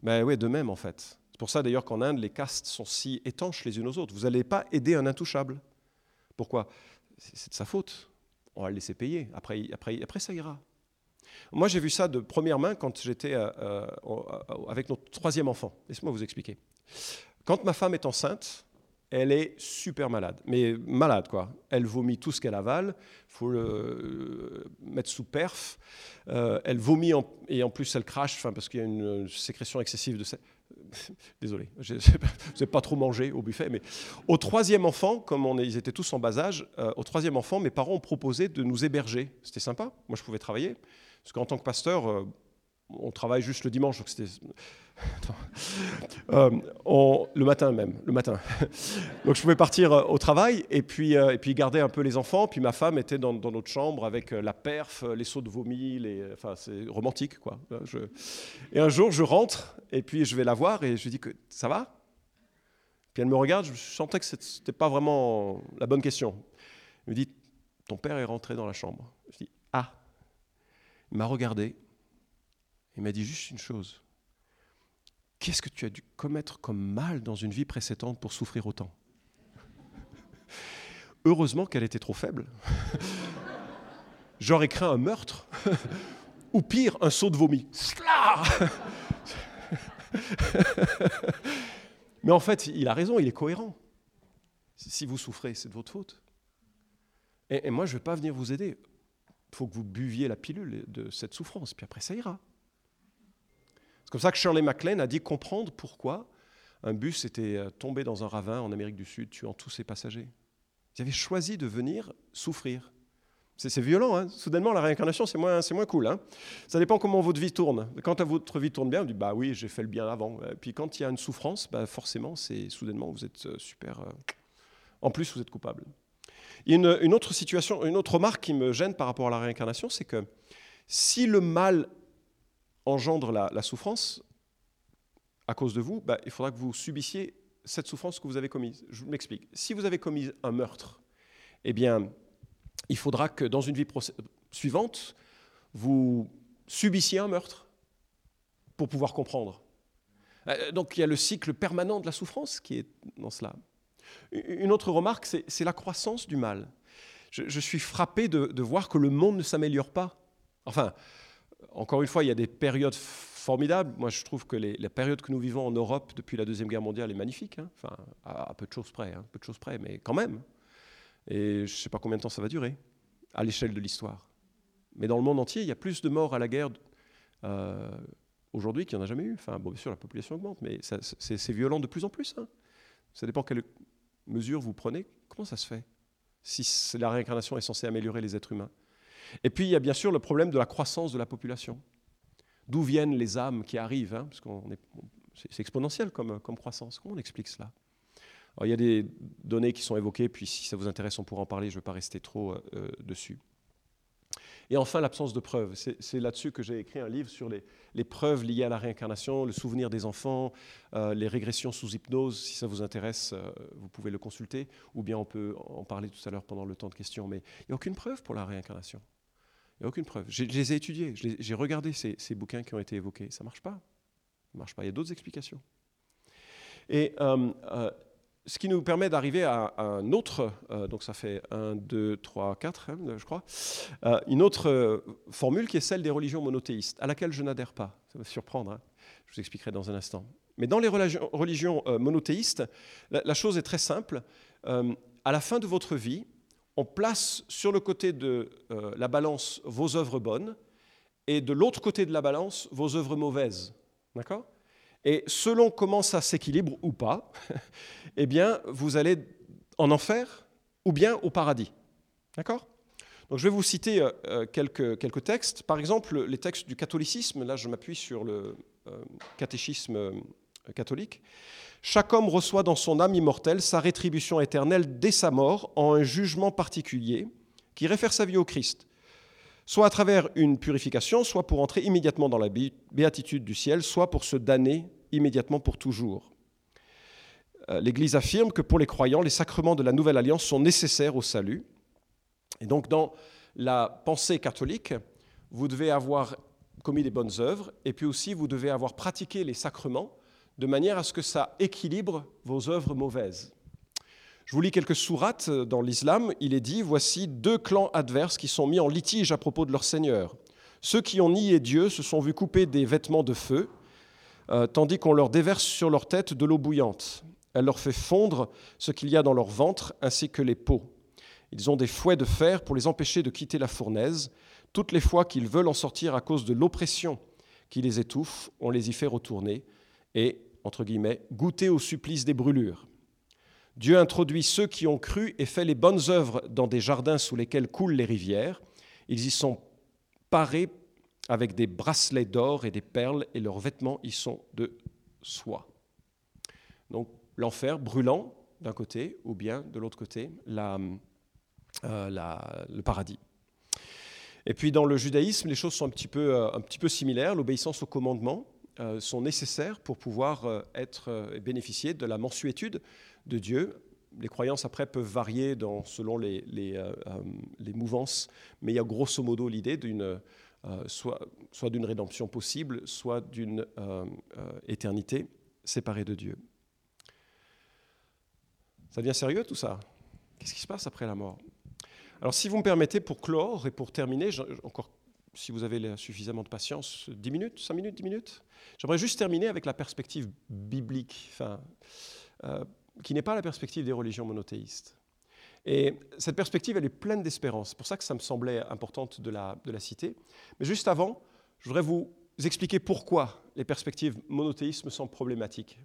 Ben oui, de même en fait. C'est pour ça d'ailleurs qu'en Inde, les castes sont si étanches les unes aux autres. Vous n'allez pas aider un intouchable. Pourquoi? C'est de sa faute. On va le laisser payer. Après, après, après ça ira. Moi, j'ai vu ça de première main quand j'étais euh, euh, avec notre troisième enfant. Laissez-moi vous expliquer. Quand ma femme est enceinte, Elle est super malade, mais malade quoi. Elle vomit tout ce qu'elle avale, faut le euh, mettre sous perf. Euh, elle vomit et en plus elle crache parce qu'il y a une sécrétion excessive de <laughs> Désolé, je n'ai <laughs> pas trop mangé au buffet, mais au troisième enfant, comme on ils étaient tous en bas âge, euh, au troisième enfant, mes parents ont proposé de nous héberger. C'était sympa, moi je pouvais travailler, parce qu'en tant que pasteur, on travaille juste le dimanche, donc c'était <laughs> euh, le matin même, le matin. <laughs> donc je pouvais partir euh, au travail et puis, euh, et puis garder un peu les enfants. Puis ma femme était dans, notre chambre avec la perf, les seaux de vomi, enfin c'est romantique quoi. Et un jour je rentre et puis je vais la voir et je lui dis que ça va? Puis elle me regarde, je sentais que c'était pas vraiment la bonne question. Elle me dit ton père est rentré dans la chambre. Je dis ah. M'a regardé. Il m'a dit juste une chose. Qu'est-ce que tu as dû commettre comme mal dans une vie précédente pour souffrir autant? Heureusement qu'elle était trop faible. J'aurais craint un meurtre, ou pire, un saut de vomi. Mais en fait, il a raison, il est cohérent. Si vous souffrez, c'est de votre faute. Et, et moi, je ne vais pas venir vous aider. Il faut que vous buviez la pilule de cette souffrance, puis après, ça ira. C'est comme ça que Shirley MacLaine a dit comprendre pourquoi un bus était euh, tombé dans un ravin en Amérique du Sud, tuant tous ses passagers. Ils avaient choisi de venir souffrir. C'est violent, hein soudainement la réincarnation c'est moins, moins cool. Hein ça dépend comment votre vie tourne. Quand votre vie tourne bien, vous dites bah oui j'ai fait le bien avant. Et puis quand il y a une souffrance, bah forcément c'est soudainement vous êtes euh, super. Euh, en plus vous êtes coupable. Une, autre situation, une autre remarque qui me gêne par rapport à la réincarnation, c'est que si le mal engendre la, souffrance à cause de vous, bah, il faudra que vous subissiez cette souffrance que vous avez commise. Je m'explique. Si vous avez commis un meurtre, eh bien, il faudra que dans une vie suivante, vous subissiez un meurtre pour pouvoir comprendre. Euh, donc il y a le cycle permanent de la souffrance qui est dans cela. Une autre remarque, c'est la croissance du mal. Je, suis frappé de, voir que le monde ne s'améliore pas. Enfin, encore une fois, il y a des périodes formidables. Moi, je trouve que la période que nous vivons en Europe depuis la Deuxième Guerre mondiale est magnifique. Hein. Enfin, à, peu de choses près, hein, peu de choses près, mais quand même. Et je ne sais pas combien de temps ça va durer, à l'échelle de l'histoire. Mais dans le monde entier, il y a plus de morts à la guerre euh, aujourd'hui qu'il n'y en a jamais eu. Enfin, bon, bien sûr, la population augmente, mais c'est violent de plus en plus. Hein. Ça dépend quelles mesures vous prenez. Comment ça se fait Si la réincarnation est censée améliorer les êtres humains? Et puis il y a bien sûr le problème de la croissance de la population. D'où viennent les âmes qui arrivent hein, Parce qu'on est, c'est exponentiel comme, comme croissance. Comment on explique cela? Il y a des données qui sont évoquées, puis si ça vous intéresse, on pourra en parler, je ne vais pas rester trop euh, dessus. Et enfin, l'absence de preuves. C'est là-dessus que j'ai écrit un livre sur les, preuves liées à la réincarnation, le souvenir des enfants, euh, les régressions sous hypnose. Si ça vous intéresse, euh, vous pouvez le consulter, ou bien on peut en parler tout à l'heure pendant le temps de questions. Mais il n'y a aucune preuve pour la réincarnation. Il n'y a aucune preuve. Je, les ai étudiés, j'ai regardé ces, bouquins qui ont été évoqués. Ça ne marche pas. Marche pas. Il y a d'autres explications. Euh, ce qui nous permet d'arriver à, un autre, euh, donc ça fait 1, 2, 3, 4, je crois, une autre formule qui est celle des religions monothéistes, à laquelle je n'adhère pas. Ça va surprendre, hein. je vous expliquerai dans un instant. Mais dans les religions, monothéistes, la, chose est très simple. à la fin de votre vie, on place sur le côté de euh, la balance vos œuvres bonnes et de l'autre côté de la balance vos œuvres mauvaises. D'accord? Et selon comment ça s'équilibre ou pas, <laughs> eh bien, vous allez en enfer ou bien au paradis. D'accord? Donc je vais vous citer euh, euh, quelques, quelques, textes. Par exemple, les textes du catholicisme. Là, je m'appuie sur le catéchisme catholique. Chaque homme reçoit dans son âme immortelle sa rétribution éternelle dès sa mort en un jugement particulier qui réfère sa vie au Christ, soit à travers une purification, soit pour entrer immédiatement dans la béatitude du ciel, soit pour se damner immédiatement pour toujours. Euh, L'Église affirme que pour les croyants, les sacrements de la nouvelle alliance sont nécessaires au salut. Et donc dans la pensée catholique, vous devez avoir commis des bonnes œuvres, et puis aussi vous devez avoir pratiqué les sacrements de manière à ce que ça équilibre vos œuvres mauvaises. Je vous lis quelques sourates dans l'islam. Il est dit, voici deux clans adverses qui sont mis en litige à propos de leur Seigneur. Ceux qui ont nié Dieu se sont vus couper des vêtements de feu, euh, tandis qu'on leur déverse sur leur tête de l'eau bouillante. Elle leur fait fondre ce qu'il y a dans leur ventre ainsi que les peaux. Ils ont des fouets de fer pour les empêcher de quitter la fournaise. Toutes les fois qu'ils veulent en sortir à cause de l'oppression qui les étouffe, on les y fait retourner et, entre guillemets, goûter au supplice des brûlures. Dieu introduit ceux qui ont cru et fait les bonnes œuvres dans des jardins sous lesquels coulent les rivières. Ils y sont parés avec des bracelets d'or et des perles, et leurs vêtements y sont de soie. Donc l'enfer brûlant d'un côté, ou bien de l'autre côté, euh, le paradis. Et puis dans le judaïsme, les choses sont un petit peu, euh, un petit peu similaires. L'obéissance aux commandements euh, sont nécessaires pour pouvoir être et bénéficier de la mensuétude de Dieu. Les croyances après peuvent varier selon les, les, les mouvances, mais il y a grosso modo l'idée d'une soit, d'une rédemption possible, soit d'une éternité séparée de Dieu. Ça devient sérieux tout ça? Qu'est-ce qui se passe après la mort? Alors si vous me permettez, pour clore et pour terminer, encore si vous avez suffisamment de patience, 10 minutes, 5 minutes, 10 minutes, j'aimerais juste terminer avec la perspective biblique, euh, qui n'est pas la perspective des religions monothéistes. Et cette perspective, elle est pleine d'espérance. C'est pour ça que ça me semblait importante de la, de la citer. Mais juste avant, je voudrais vous expliquer pourquoi les perspectives monothéistes me semblent problématiques.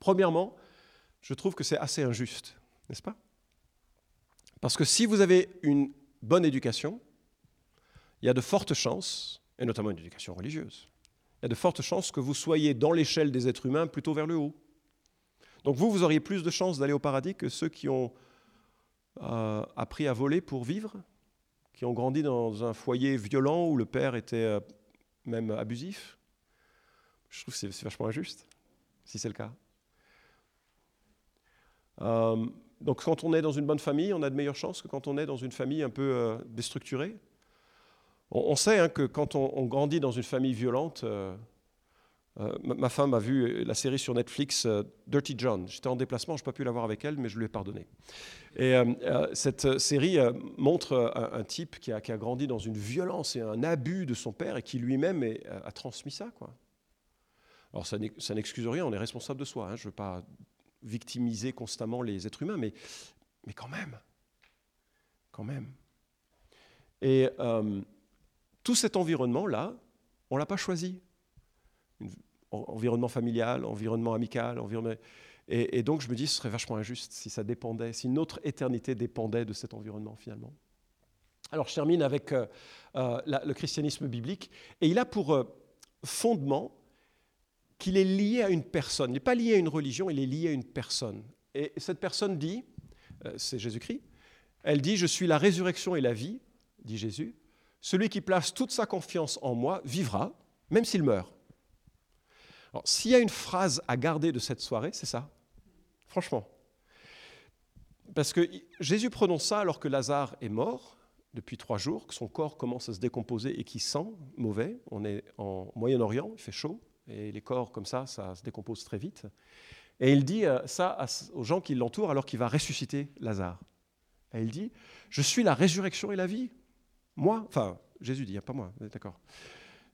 Premièrement, je trouve que c'est assez injuste, n'est-ce pas? Parce que si vous avez une bonne éducation, il y a de fortes chances, et notamment une éducation religieuse, il y a de fortes chances que vous soyez dans l'échelle des êtres humains plutôt vers le haut. Donc vous, vous auriez plus de chances d'aller au paradis que ceux qui ont euh, appris à voler pour vivre, qui ont grandi dans un foyer violent où le père était euh, même abusif? Je trouve que c'est vachement injuste, si c'est le cas. Euh, donc quand on est dans une bonne famille, on a de meilleures chances que quand on est dans une famille un peu déstructurée. On, sait hein, que quand on, grandit dans une famille violente, euh, euh, ma, femme a vu la série sur Netflix Dirty John. J'étais en déplacement, je n'ai pas pu la voir avec elle, mais je lui ai pardonné. Et cette série montre un, type qui a, grandi dans une violence et un abus de son père et qui lui-même a transmis ça. Quoi. Alors ça n'excuse rien, on est responsable de soi. Hein, je ne veux pas victimiser constamment les êtres humains, mais, quand même, quand même. Et euh, tout cet environnement-là, on ne l'a pas choisi. Environnement familial, environnement amical, environnement... Et, donc je me dis, ce serait vachement injuste si ça dépendait, si notre éternité dépendait de cet environnement finalement. Alors je termine avec euh, euh, le christianisme biblique, et il a pour fondement qu'il est lié à une personne. Il n'est pas lié à une religion, il est lié à une personne. Et cette personne dit, euh, c'est Jésus-Christ, elle dit, je suis la résurrection et la vie, dit Jésus. Celui qui place toute sa confiance en moi vivra, même s'il meurt. S'il y a une phrase à garder de cette soirée, c'est ça. Franchement. Parce que Jésus prononce ça alors que Lazare est mort depuis trois jours, que son corps commence à se décomposer et qu'il sent mauvais. On est en Moyen-Orient, il fait chaud et les corps comme ça, ça se décompose très vite. Et il dit euh, ça aux gens qui l'entourent alors qu'il va ressusciter Lazare. Et il dit, je suis la résurrection et la vie. Moi, enfin, Jésus dit, pas moi, d'accord.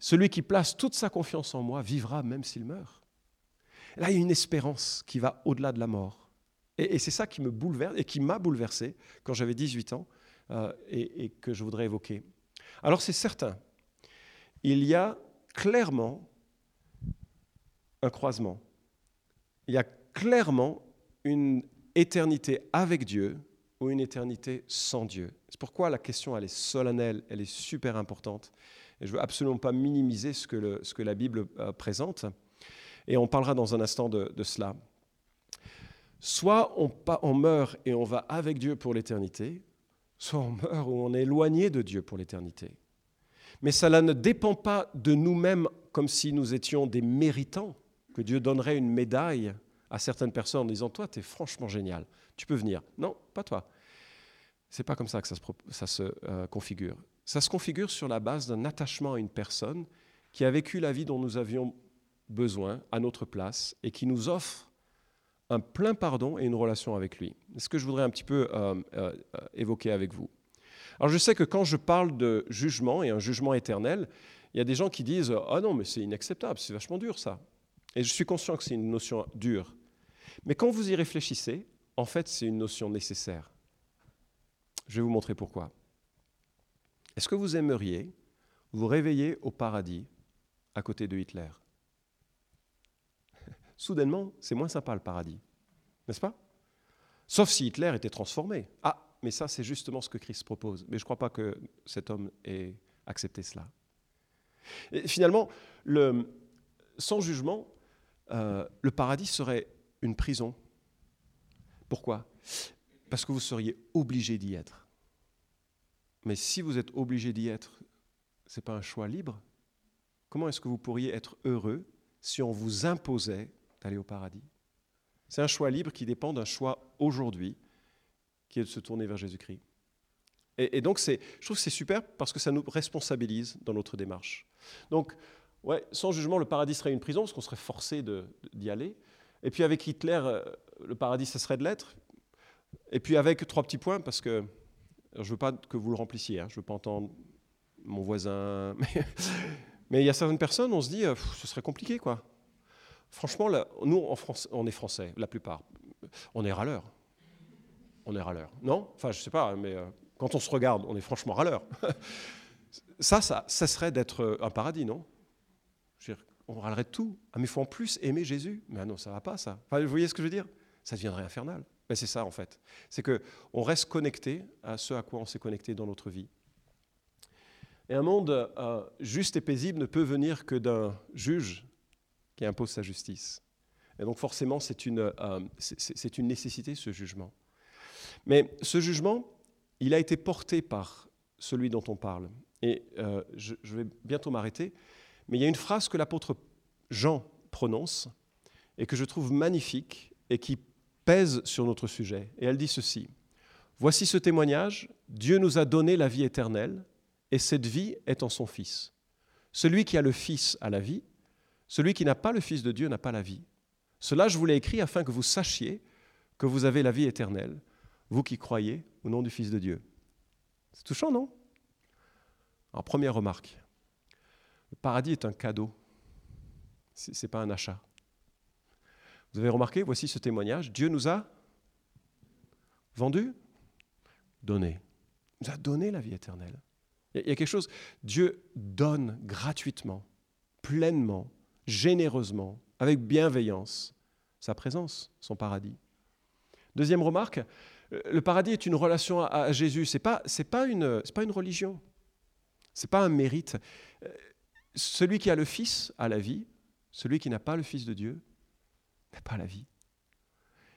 Celui qui place toute sa confiance en moi vivra même s'il meurt. là, il y a une espérance qui va au-delà de la mort. Et, c'est ça qui me bouleverse et qui m'a bouleversé quand j'avais 18 ans euh, et que je voudrais évoquer. Alors c'est certain, il y a clairement un croisement. Il y a clairement une éternité avec Dieu ou une éternité sans Dieu. C'est pourquoi la question, elle est solennelle, elle est super importante. Et je veux absolument pas minimiser ce que, la Bible euh, présente. Et on parlera dans un instant de, cela. Soit on, on meurt et on va avec Dieu pour l'éternité, soit on meurt ou on est éloigné de Dieu pour l'éternité. Mais cela ne dépend pas de nous-mêmes comme si nous étions des méritants que Dieu donnerait une médaille à certaines personnes en disant Toi, tu es franchement génial, tu peux venir. Non, pas toi. C'est pas comme ça que ça se, ça se euh, configure. Ça se configure sur la base d'un attachement à une personne qui a vécu la vie dont nous avions besoin à notre place et qui nous offre un plein pardon et une relation avec lui. C'est ce que je voudrais un petit peu euh, euh, évoquer avec vous. Alors je sais que quand je parle de jugement et un jugement éternel, il y a des gens qui disent Ah non, mais c'est inacceptable, c'est vachement dur ça. Et je suis conscient que c'est une notion dure. Mais quand vous y réfléchissez, en fait, c'est une notion nécessaire. Je vais vous montrer pourquoi. Est-ce que vous aimeriez vous réveiller au paradis à côté de Hitler? <laughs> Soudainement, c'est moins sympa le paradis, n'est-ce pas? Sauf si Hitler était transformé. Ah, mais ça, c'est justement ce que Christ propose. Mais je ne crois pas que cet homme ait accepté cela. Et finalement, le, sans jugement, euh, le paradis serait une prison. Pourquoi? Parce que vous seriez obligé d'y être. Mais si vous êtes obligé d'y être, ce n'est pas un choix libre. Comment est-ce que vous pourriez être heureux si on vous imposait d'aller au paradis? C'est un choix libre qui dépend d'un choix aujourd'hui qui est de se tourner vers Jésus-Christ. Et, donc, je trouve que c'est super parce que ça nous responsabilise dans notre démarche. Donc, ouais, sans jugement, le paradis serait une prison parce qu'on serait forcé d'y aller. Et puis avec Hitler, euh, le paradis, ça serait de l'être. Et puis avec trois petits points, parce que je ne veux pas que vous le remplissiez, hein, je ne veux pas entendre mon voisin. <laughs> Mais, il y a certaines personnes, on se dit, euh, ce serait compliqué, quoi. Franchement, nous, en France, on est français, la plupart. On est râleurs on est râleur. Non? Enfin, je sais pas, mais euh, quand on se regarde, on est franchement râleur. <laughs> ça, ça, ça serait d'être euh, un paradis, non? On râlerait de tout. Ah, mais il faut en plus aimer Jésus. Mais ah non, ça va pas, ça. Vous voyez ce que je veux dire? Ça deviendrait infernal. Mais c'est ça, en fait. C'est que on reste connecté à ce à quoi on s'est connecté dans notre vie. Et un monde euh, juste et paisible ne peut venir que d'un juge qui impose sa justice. Et donc forcément, c'est une, c'est une nécessité, ce jugement. Mais ce jugement, il a été porté par celui dont on parle. Et euh, je, vais bientôt m'arrêter, mais il y a une phrase que l'apôtre Jean prononce et que je trouve magnifique et qui pèse sur notre sujet. Et elle dit ceci. Voici ce témoignage, Dieu nous a donné la vie éternelle, et cette vie est en son Fils. Celui qui a le Fils a la vie, celui qui n'a pas le Fils de Dieu n'a pas la vie. Cela je vous l'ai écrit afin que vous sachiez que vous avez la vie éternelle vous qui croyez au nom du Fils de Dieu. C'est touchant, non? Alors, première remarque, le paradis est un cadeau, ce n'est pas un achat. Vous avez remarqué, voici ce témoignage, Dieu nous a vendu, donné. Il nous a donné la vie éternelle. Il y a quelque chose, Dieu donne gratuitement, pleinement, généreusement, avec bienveillance, sa présence, son paradis. Deuxième remarque, le paradis est une relation à, Jésus. Ce n'est pas, pas, une, pas une religion. Ce n'est pas un mérite. Euh, celui qui a le Fils a la vie. Celui qui n'a pas le Fils de Dieu pas la vie.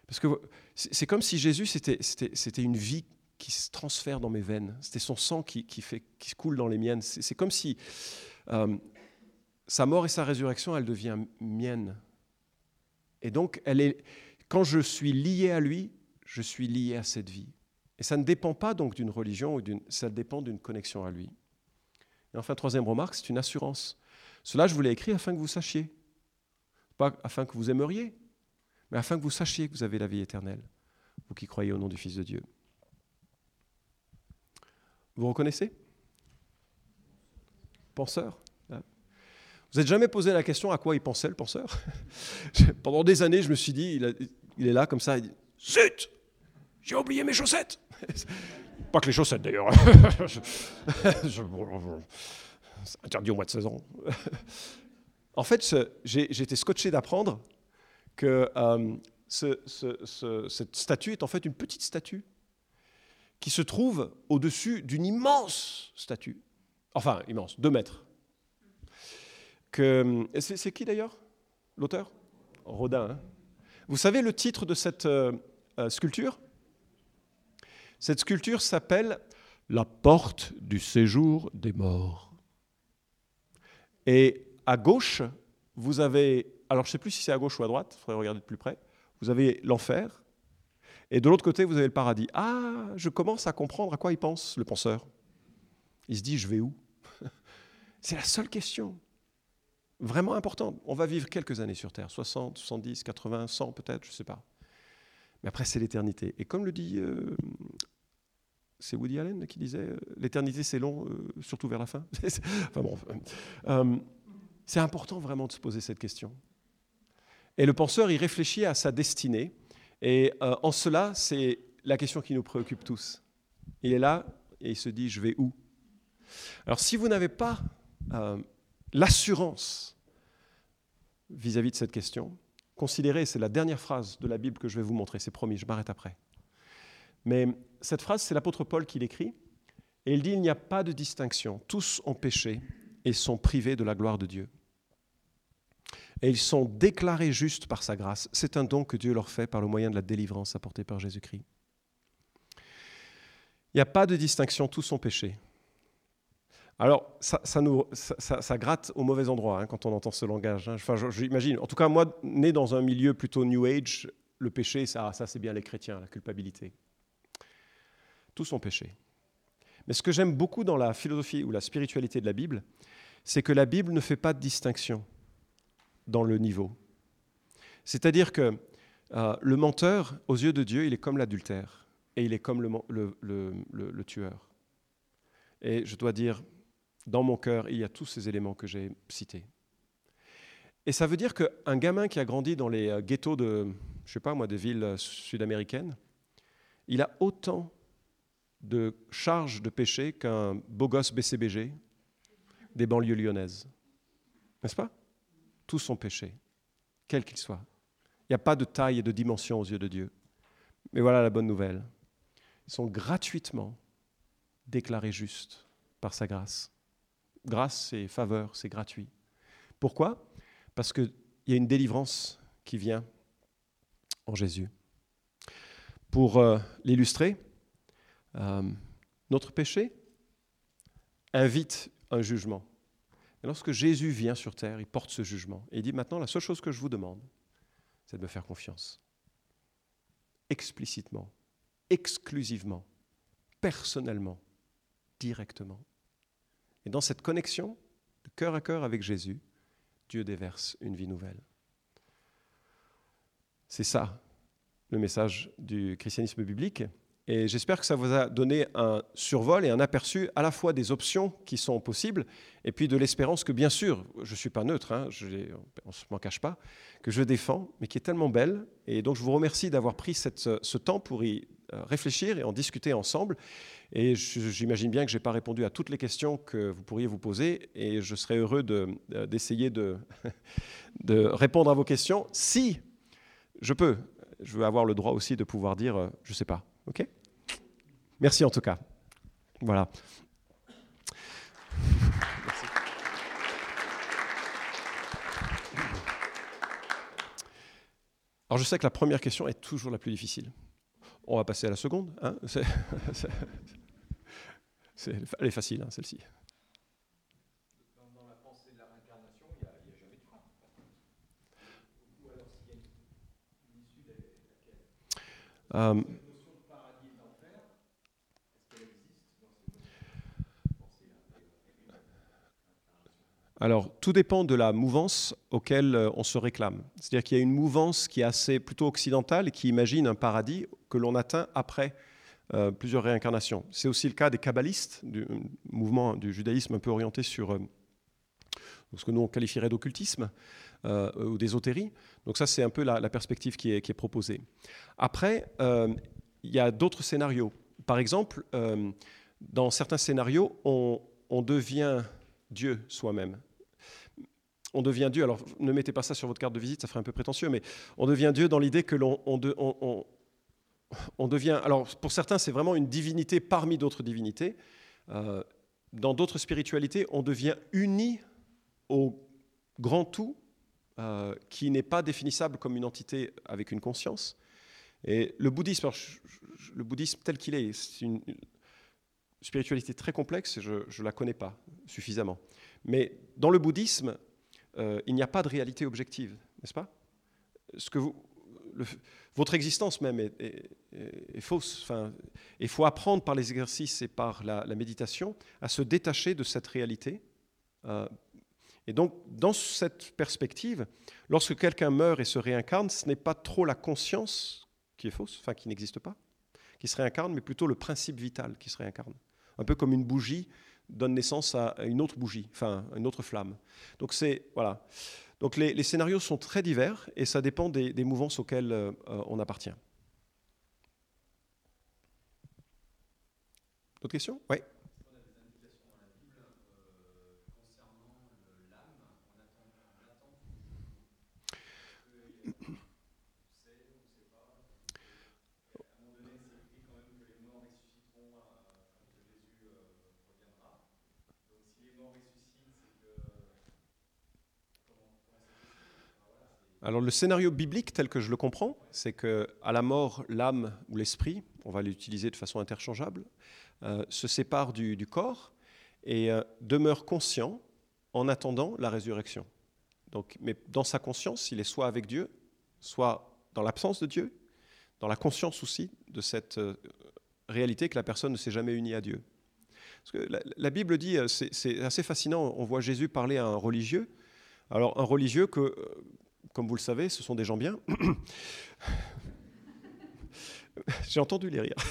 Parce que c'est comme si Jésus, c'était une vie qui se transfère dans mes veines. C'était son sang qui, fait, qui coule dans les miennes. C'est comme si euh, sa mort et sa résurrection, elle devient mienne. Et donc, elle est, quand je suis lié à lui, je suis lié à cette vie. Et ça ne dépend pas donc d'une religion, ou ça dépend d'une connexion à lui. Et enfin, troisième remarque, c'est une assurance. Cela, je vous l'ai écrit afin que vous sachiez. Pas afin que vous aimeriez, mais afin que vous sachiez que vous avez la vie éternelle, vous qui croyez au nom du Fils de Dieu. Vous reconnaissez? Penseur? Hein? Vous n'êtes jamais posé la question à quoi il pensait, le penseur? <laughs> Pendant des années, je me suis dit, il, est là comme ça, il dit Zut j'ai oublié mes chaussettes. <laughs> Pas que les chaussettes d'ailleurs. <laughs> C'est interdit au mois de 16 ans. en fait, été scotché d'apprendre que euh, cette statue est en fait une petite statue qui se trouve au-dessus d'une immense statue. Enfin, immense, deux mètres. C'est qui d'ailleurs L'auteur? Rodin. Hein. Vous savez le titre de cette euh, euh, sculpture? Cette sculpture s'appelle La porte du séjour des morts. Et à gauche, vous avez, alors je ne sais plus si c'est à gauche ou à droite, il faudrait regarder de plus près, vous avez l'enfer, et de l'autre côté, vous avez le paradis. Ah, je commence à comprendre à quoi il pense, le penseur. Il se dit, je vais où? <laughs> C'est la seule question. Vraiment importante. On va vivre quelques années sur Terre, 60, 70, 80, 100 peut-être, je ne sais pas. Mais après, c'est l'éternité. Et comme le dit, euh, c'est Woody Allen qui disait, euh, l'éternité c'est long, euh, surtout vers la fin. <laughs> enfin bon, c'est important vraiment de se poser cette question. Et le penseur, il réfléchit à sa destinée. Et euh, en cela, c'est la question qui nous préoccupe tous. Il est là et il se dit, je vais où? Alors si vous n'avez pas euh, l'assurance vis-à-vis de cette question, considérez, c'est la dernière phrase de la Bible que je vais vous montrer, c'est promis, je m'arrête après. Mais cette phrase, c'est l'apôtre Paul qui l'écrit, et il dit, il n'y a pas de distinction, tous ont péché et sont privés de la gloire de Dieu. Et ils sont déclarés justes par sa grâce. C'est un don que Dieu leur fait par le moyen de la délivrance apportée par Jésus-Christ. Il n'y a pas de distinction, tous sont péchés. Alors, ça, nous, gratte au mauvais endroit hein, quand on entend ce langage. Hein. Enfin, j'imagine. En tout cas, moi, né dans un milieu plutôt New Age, le péché, ça, ça c'est bien les chrétiens, la culpabilité. Tous sont péchés. Mais ce que j'aime beaucoup dans la philosophie ou la spiritualité de la Bible, c'est que la Bible ne fait pas de distinction dans le niveau. C'est-à-dire que euh, le menteur, aux yeux de Dieu, il est comme l'adultère et il est comme le, tueur. Et je dois dire, dans mon cœur, il y a tous ces éléments que j'ai cités. Et ça veut dire qu'un gamin qui a grandi dans les euh, ghettos de, je sais pas moi, des villes euh, sud-américaines, il a autant de charges de péché qu'un beau gosse BCBG des banlieues lyonnaises. N'est-ce pas? Tous sont péchés, quel qu'ils soient. Il n'y a pas de taille et de dimension aux yeux de Dieu. Mais voilà la bonne nouvelle. Ils sont gratuitement déclarés justes par sa grâce. Grâce, c'est faveur, c'est gratuit. Pourquoi? Parce qu'il y a une délivrance qui vient en Jésus. Pour euh, l'illustrer, euh, notre péché invite un jugement. Et lorsque Jésus vient sur terre, il porte ce jugement. Et il dit maintenant, la seule chose que je vous demande, c'est de me faire confiance. Explicitement, exclusivement, personnellement, directement. Et dans cette connexion de cœur à cœur avec Jésus, Dieu déverse une vie nouvelle. C'est ça le message du christianisme biblique. Et j'espère que ça vous a donné un survol et un aperçu à la fois des options qui sont possibles et puis de l'espérance que, bien sûr, je ne suis pas neutre, hein, on ne m'en cache pas, que je défends, mais qui est tellement belle. Et donc, je vous remercie d'avoir pris ce temps pour y euh, réfléchir et en discuter ensemble. Et j'imagine bien que je n'ai pas répondu à toutes les questions que vous pourriez vous poser et je serais heureux euh, d'essayer de, <laughs> de, répondre à vos questions si je peux. Je veux avoir le droit aussi de pouvoir dire euh, je ne sais pas. OK? Merci en tout cas. Voilà. Alors je sais que la première question est toujours la plus difficile. On va passer à la seconde. Hein <laughs> elle est facile, celle-ci. Alors, tout dépend de la mouvance auquel euh, on se réclame. C'est-à-dire qu'il y a une mouvance qui est assez plutôt occidentale et qui imagine un paradis que l'on atteint après euh, plusieurs réincarnations. C'est aussi le cas des kabbalistes, du mouvement du judaïsme un peu orienté sur euh, ce que nous on qualifierait d'occultisme ou d'ésotérie. Donc ça, c'est un peu la, perspective qui est, proposée. Après, il y a d'autres scénarios. Par exemple, dans certains scénarios, on devient Dieu soi-même on devient Dieu. Alors ne mettez pas ça sur votre carte de visite, ça ferait un peu prétentieux, mais on devient Dieu dans l'idée que l'on on, devient. Alors pour certains, c'est vraiment une divinité parmi d'autres divinités. Euh, dans d'autres spiritualités, on devient uni au grand tout, euh, qui n'est pas définissable comme une entité avec une conscience. Et le bouddhisme, le bouddhisme tel qu'il est, c'est une spiritualité très complexe, je ne la connais pas suffisamment. Mais dans le bouddhisme, euh, il n'y a pas de réalité objective, n'est-ce pas? Ce que vous, Votre existence même est, fausse. Enfin, il faut apprendre par les exercices et par la, méditation à se détacher de cette réalité. Euh, et donc, dans cette perspective, lorsque quelqu'un meurt et se réincarne, ce n'est pas trop la conscience qui est fausse, enfin qui n'existe pas, qui se réincarne, mais plutôt le principe vital qui se réincarne. Un peu comme une bougie donne naissance à une autre bougie, enfin une autre flamme. Donc c'est voilà. Donc les, scénarios sont très divers et ça dépend des, des mouvances auxquelles euh, on appartient. D'autres questions? Oui. Alors le scénario biblique tel que je le comprends, c'est que à la mort, l'âme ou l'esprit, on va l'utiliser de façon interchangeable, euh, se sépare du, corps et euh, demeure conscient en attendant la résurrection. Donc, mais dans sa conscience, il est soit avec Dieu, soit dans l'absence de Dieu, dans la conscience aussi de cette euh, réalité que la personne ne s'est jamais unie à Dieu. Parce que la, la Bible dit, c'est assez fascinant, on voit Jésus parler à un religieux. Alors un religieux que, comme vous le savez, ce sont des gens bien. <coughs> J'ai entendu les rires. <laughs>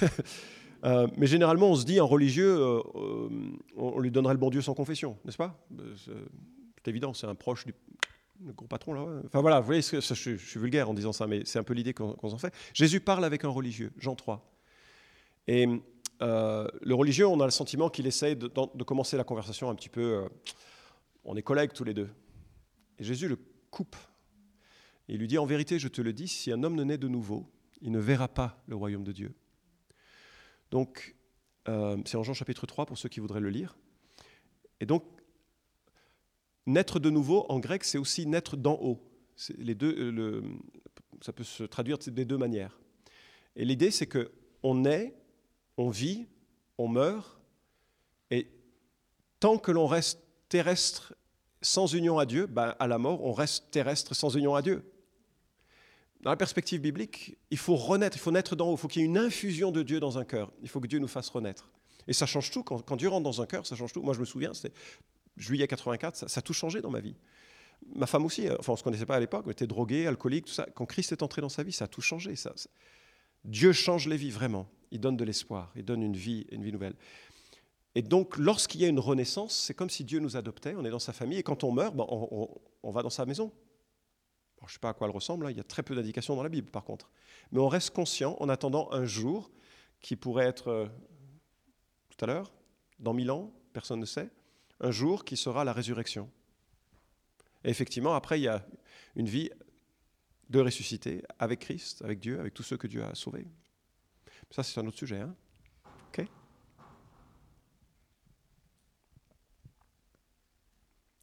Euh, mais généralement, on se dit, un religieux, euh, euh, on lui donnerait le bon Dieu sans confession, n'est-ce pas? C'est évident, c'est un proche du le gros patron là. Enfin voilà, vous voyez, je, suis vulgaire en disant ça, mais c'est un peu l'idée qu'on qu'on s'en fait. Jésus parle avec un religieux, Jean 3. Et le religieux, on a le sentiment qu'il essaye de, commencer la conversation un petit peu. on est collègues tous les deux. Et Jésus le coupe. Et il lui dit En vérité, je te le dis, si un homme ne naît de nouveau, il ne verra pas le royaume de Dieu. Donc, euh, c'est en Jean chapitre 3 pour ceux qui voudraient le lire. Et donc, naître de nouveau, en grec, c'est aussi naître d'en haut. Les deux, euh, ça peut se traduire des deux manières. Et l'idée, c'est que on naît, on vit, on meurt, et tant que l'on reste terrestre sans union à Dieu, ben, à la mort, on reste terrestre sans union à Dieu. Dans la perspective biblique, il faut renaître, il faut naître d'en haut, il faut qu'il y ait une infusion de Dieu dans un cœur. Il faut que Dieu nous fasse renaître. Et ça change tout. Quand, Dieu rentre dans un cœur, ça change tout. Moi, je me souviens, c'était juillet 84, ça, ça a tout changé dans ma vie. Ma femme aussi, enfin, on ne se connaissait pas à l'époque, elle était droguée, alcoolique, tout ça. Quand Christ est entré dans sa vie, ça a tout changé. Dieu change les vies, vraiment. Il donne de l'espoir, il donne une vie, une vie nouvelle. Et donc, lorsqu'il y a une renaissance, c'est comme si Dieu nous adoptait, on est dans sa famille, et quand on meurt, ben, on, on- on va dans sa maison. Je ne sais pas à quoi elle ressemble, hein, il y a très peu d'indications dans la Bible, par contre. Mais on reste conscient en attendant un jour qui pourrait être euh, tout à l'heure, dans mille ans, personne ne sait, un jour qui sera la résurrection. Et effectivement, après, il y a une vie de ressuscité avec Christ, avec Dieu, avec tous ceux que Dieu a sauvés. Ça, c'est un autre sujet. Hein OK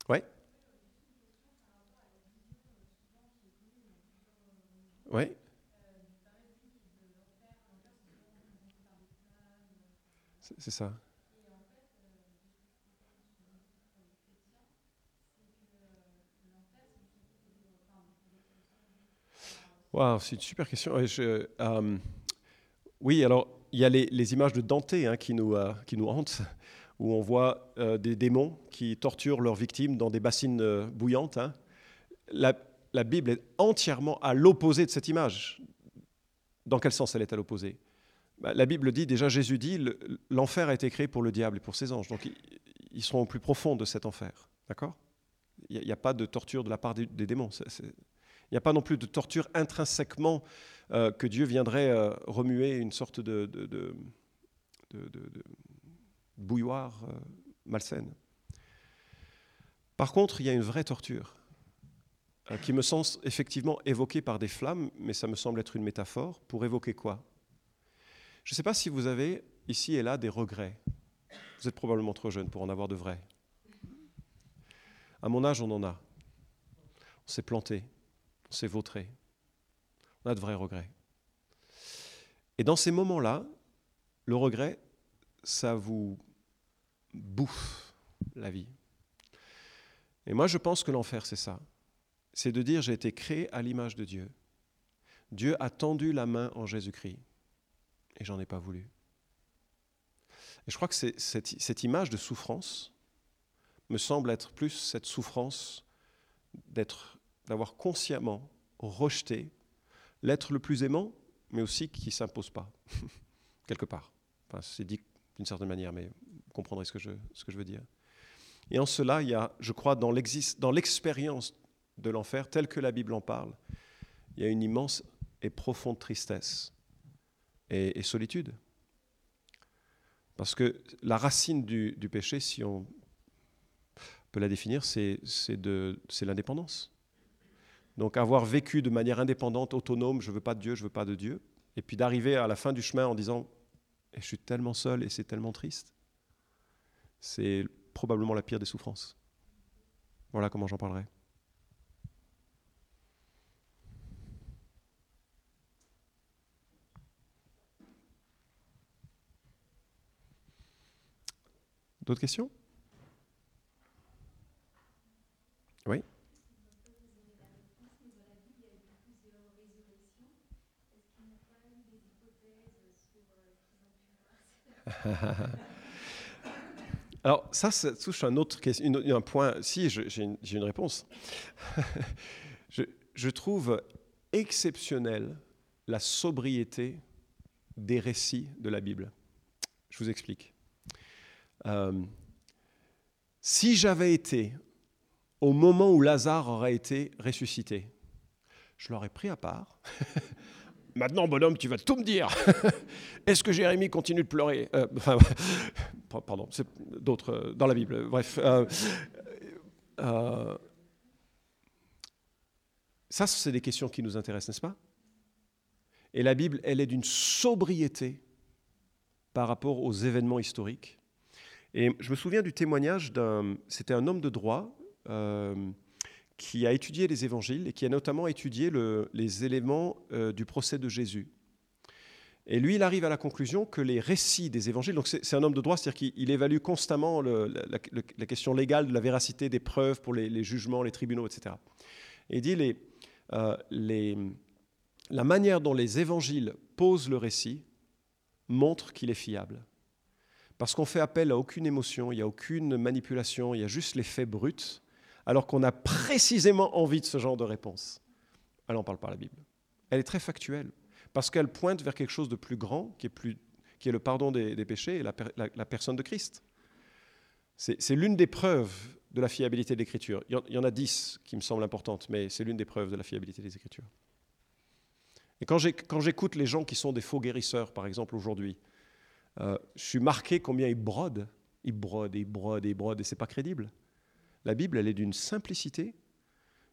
Ouais Ouais C'est ça. C'est une super question. Euh, oui, alors il y a les, images de Dante hein, qui, nous, euh, qui nous hantent, où on voit euh, des démons qui torturent leurs victimes dans des bassines bouillantes. hein. La, la Bible est entièrement à l'opposé de cette image. Dans quel sens elle est à l'opposé? Bah, La Bible dit, déjà Jésus dit, le- l'enfer a été créé pour le diable et pour ses anges. Donc ils, seront au plus profond de cet enfer. D'accord? Il n'y a, pas de torture de la part des, démons. Il n'y a pas non plus de torture intrinsèquement euh, que Dieu viendrait euh, remuer une sorte de bouilloire euh, malsaine. Par contre, il y a une vraie torture euh, qui me semble effectivement évoquée par des flammes, mais ça me semble être une métaphore pour évoquer quoi? Je ne sais pas si vous avez ici et là des regrets. Vous êtes probablement trop jeune pour en avoir de vrais. À mon âge, on en a. On s'est planté, on s'est vautré. On a de vrais regrets. Et dans ces moments-là, le regret, ça vous bouffe la vie. Et moi, je pense que l'enfer, c'est ça. C'est de dire, j'ai été créé à l'image de Dieu. Dieu a tendu la main en Jésus-Christ. Et j'en ai pas voulu. Et je crois que cette, image de souffrance me semble être plus cette souffrance d'être, d'avoir consciemment rejeté l'être le plus aimant, mais aussi qui ne s'impose pas, <laughs> quelque part. Enfin, c'est dit d'une certaine manière, mais vous comprendrez ce que je, veux dire. Et en cela, il y a, je crois, dans l'expérience de l'enfer, tel que la Bible en parle, il y a une immense et profonde tristesse et, solitude. Parce que la racine du, péché, si on peut la définir, c'est l'indépendance. Donc avoir vécu de manière indépendante, autonome, je ne veux pas de Dieu, je veux pas de Dieu, et puis d'arriver à la fin du chemin en disant, je suis tellement seul et c'est tellement triste, c'est probablement la pire des souffrances. Voilà comment j'en parlerai. D'autres questions? Oui <laughs> Alors ça, ça touche un autre point. Si, j'ai une, réponse. <laughs> je, trouve exceptionnelle la sobriété des récits de la Bible. Je vous explique. Euh, si j'avais été au moment où Lazare aurait été ressuscité, je l'aurais pris à part. <laughs> Maintenant, bonhomme, tu vas tout me dire. <laughs> Est-ce que Jérémie continue de pleurer? Euh, <laughs> Pardon, c'est d'autres euh, dans la Bible. Bref. ça, c'est des questions qui nous intéressent, n'est-ce pas? Et la Bible, elle est d'une sobriété par rapport aux événements historiques. Et je me souviens du témoignage d'un, c'était un homme de droit euh, qui a étudié les évangiles et qui a notamment étudié les éléments euh, du procès de Jésus. Et lui, il arrive à la conclusion que les récits des évangiles, donc c'est, un homme de droit, c'est-à-dire qu'il évalue constamment la, question légale de la véracité des preuves pour les, jugements, les tribunaux, etc. Et il dit les, euh, les, la manière dont les évangiles posent le récit montre qu'il est fiable. Parce qu'on fait appel à aucune émotion, il n'y a aucune manipulation, il y a juste les faits bruts, alors qu'on a précisément envie de ce genre de réponse. Alors on ne parle pas la Bible. Elle est très factuelle, parce qu'elle pointe vers quelque chose de plus grand, qui est, plus, qui est le pardon des, péchés et la, personne de Christ. C'est l'une des preuves de la fiabilité de l'Écriture. Il y en a dix qui me semblent importantes, mais c'est l'une des preuves de la fiabilité des Écritures. Et quand j'écoute les gens qui sont des faux guérisseurs, par exemple, aujourd'hui, euh, je suis marqué combien ils brodent. Ils brodent, ils brodent, ils brodent, et c'est pas crédible. La Bible, elle est d'une simplicité.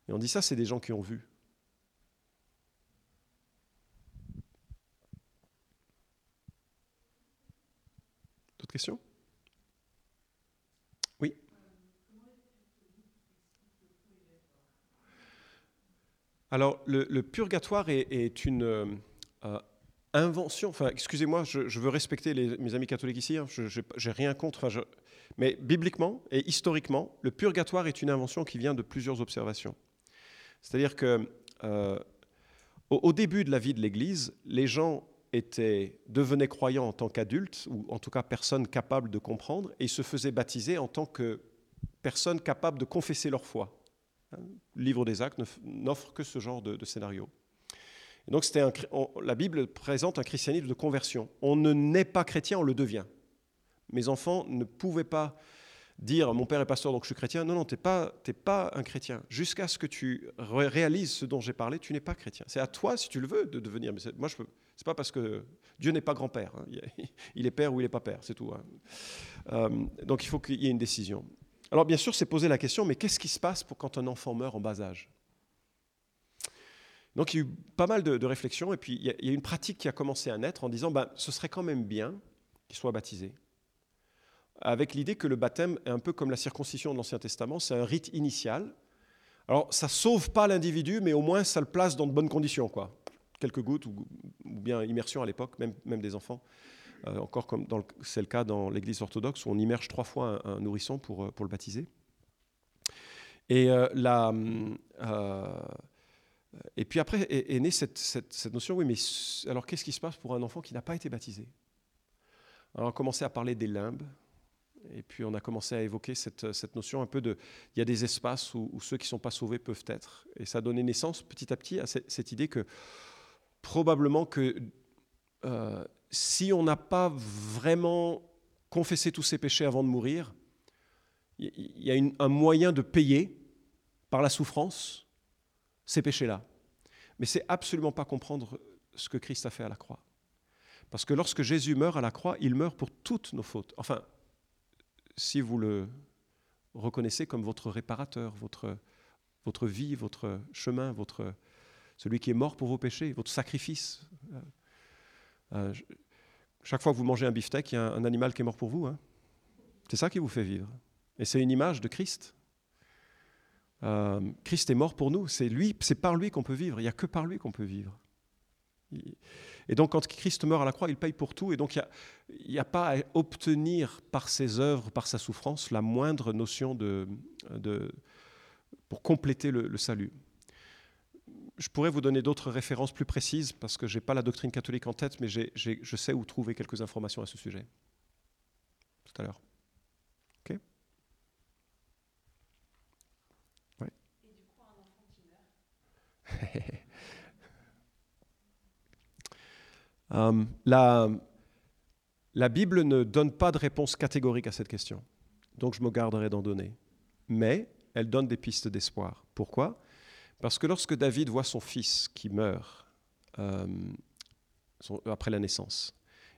Et on dit ça, c'est des gens qui ont vu. D'autres questions? Oui Alors, le, purgatoire est, une, euh, invention, enfin excusez-moi, je, veux respecter mes amis catholiques ici, hein, je n'ai rien contre, mais bibliquement et historiquement, le purgatoire est une invention qui vient de plusieurs observations. C'est-à-dire que euh, au, début de la vie de l'Église, les gens étaient, devenaient croyants en tant qu'adultes, ou en tout cas personnes capables de comprendre, et se faisaient baptiser en tant que personnes capables de confesser leur foi. Hein, le livre des actes n'offre que ce genre de scénario donc la Bible présente un christianisme de conversion. On ne naît pas chrétien, on le devient. Mes enfants ne pouvaient pas dire mon père est pasteur donc je suis chrétien. Non, non, tu n'es pas, pas un chrétien. Jusqu'à ce que tu réalises ce dont j'ai parlé, tu n'es pas chrétien. C'est à toi, si tu le veux, de devenir. Mais moi, je peux. C'est pas parce que Dieu n'est pas grand-père. Hein. Il est père ou il n'est pas père, c'est tout. Hein. Euh, donc il faut qu'il y ait une décision. Alors bien sûr, c'est poser la question, mais qu'est-ce qui se passe pour quand un enfant meurt en bas âge? Donc il y a eu pas mal de, réflexions, et puis il y, a, une pratique qui a commencé à naître en disant ben, ce serait quand même bien qu'il soit baptisé, avec l'idée que le baptême est un peu comme la circoncision de l'Ancien Testament, c'est un rite initial. Alors ça sauve pas l'individu, mais au moins ça le place dans de bonnes conditions, quoi. Quelques gouttes ou, bien immersion à l'époque, même, même des enfants. Euh, encore comme c'est le cas dans l'Église orthodoxe où on immerge trois fois un, nourrisson pour, euh, pour le baptiser. Et euh, la, et puis après est, née cette, notion, oui, mais alors qu'est-ce qui se passe pour un enfant qui n'a pas été baptisé? Alors, On a commencé à parler des limbes, et puis on a commencé à évoquer cette, notion un peu de, il y a des espaces où, ceux qui ne sont pas sauvés peuvent être. Et ça a donné naissance petit à petit à cette, idée que probablement que euh, si on n'a pas vraiment confessé tous ses péchés avant de mourir, il y a un moyen de payer par la souffrance ces péchés-là. Mais c'est absolument pas comprendre ce que Christ a fait à la croix. Parce que lorsque Jésus meurt à la croix, il meurt pour toutes nos fautes. Enfin, si vous le reconnaissez comme votre réparateur, votre, votre vie, votre chemin, votre, celui qui est mort pour vos péchés, votre sacrifice. Euh, euh, chaque fois que vous mangez un beefsteak, il y a un, animal qui est mort pour vous. Hein. C'est ça qui vous fait vivre. Et c'est une image de Christ. Euh, Christ est mort pour nous. C'est lui, c'est par lui qu'on peut vivre. Il n'y a que par lui qu'on peut vivre. Et donc, quand Christ meurt à la croix, il paye pour tout. Et donc, il n'y a, pas à obtenir par ses œuvres, par sa souffrance, la moindre notion de, pour compléter le, salut. Je pourrais vous donner d'autres références plus précises parce que je n'ai pas la doctrine catholique en tête, mais je sais où trouver quelques informations à ce sujet. Tout à l'heure. Ok Ouais. Et du coup, un enfant qui meurt <laughs> Euh, la, Bible ne donne pas de réponse catégorique à cette question, donc je me garderai d'en donner. Mais elle donne des pistes d'espoir. Pourquoi? Parce que lorsque David voit son fils qui meurt euh, après la naissance,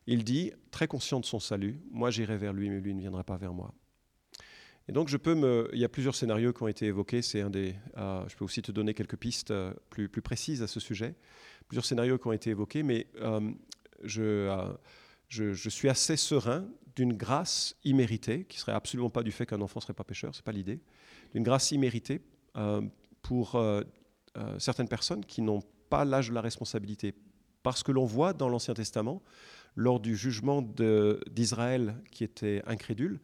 il dit, très conscient de son salut, moi j'irai vers lui, mais lui ne viendra pas vers moi. Et donc je peux il y a plusieurs scénarios qui ont été évoqués. C'est un des, euh, je peux aussi te donner quelques pistes plus, plus précises à ce sujet plusieurs scénarios qui ont été évoqués, mais euh, euh, je, je, suis assez serein d'une grâce imméritée, qui serait absolument pas du fait qu'un enfant serait pas pécheur, c'est pas l'idée, d'une grâce imméritée euh, pour certaines personnes qui n'ont pas l'âge de la responsabilité. Parce que l'on voit dans l'Ancien Testament, lors du jugement d'Israël qui était incrédule,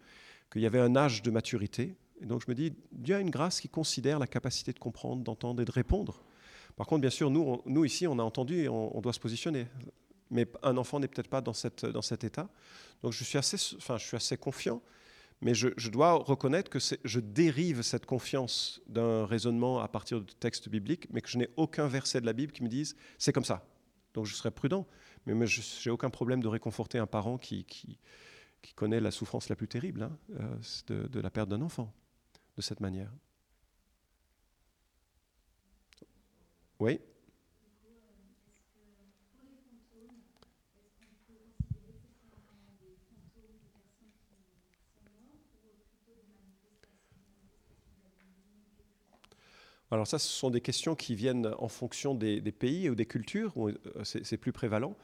qu'il y avait un âge de maturité. Et donc je me dis, Dieu a une grâce qui considère la capacité de comprendre, d'entendre et de répondre par contre, bien sûr, nous, nous ici, on a entendu et on, doit se positionner. Mais un enfant n'est peut-être pas dans, cette, dans cet état. Donc je suis assez, enfin, je suis assez confiant, mais je, dois reconnaître que je dérive cette confiance d'un raisonnement à partir de textes bibliques, mais que je n'ai aucun verset de la Bible qui me dise c'est comme ça. Donc je serai prudent, mais, je n'ai aucun problème de réconforter un parent qui, qui, connaît la souffrance la plus terrible hein, euh, de, la perte d'un enfant de cette manière. Oui. Alors ça, ce sont des questions qui viennent en fonction des, pays ou des cultures, où euh, c'est plus prévalent.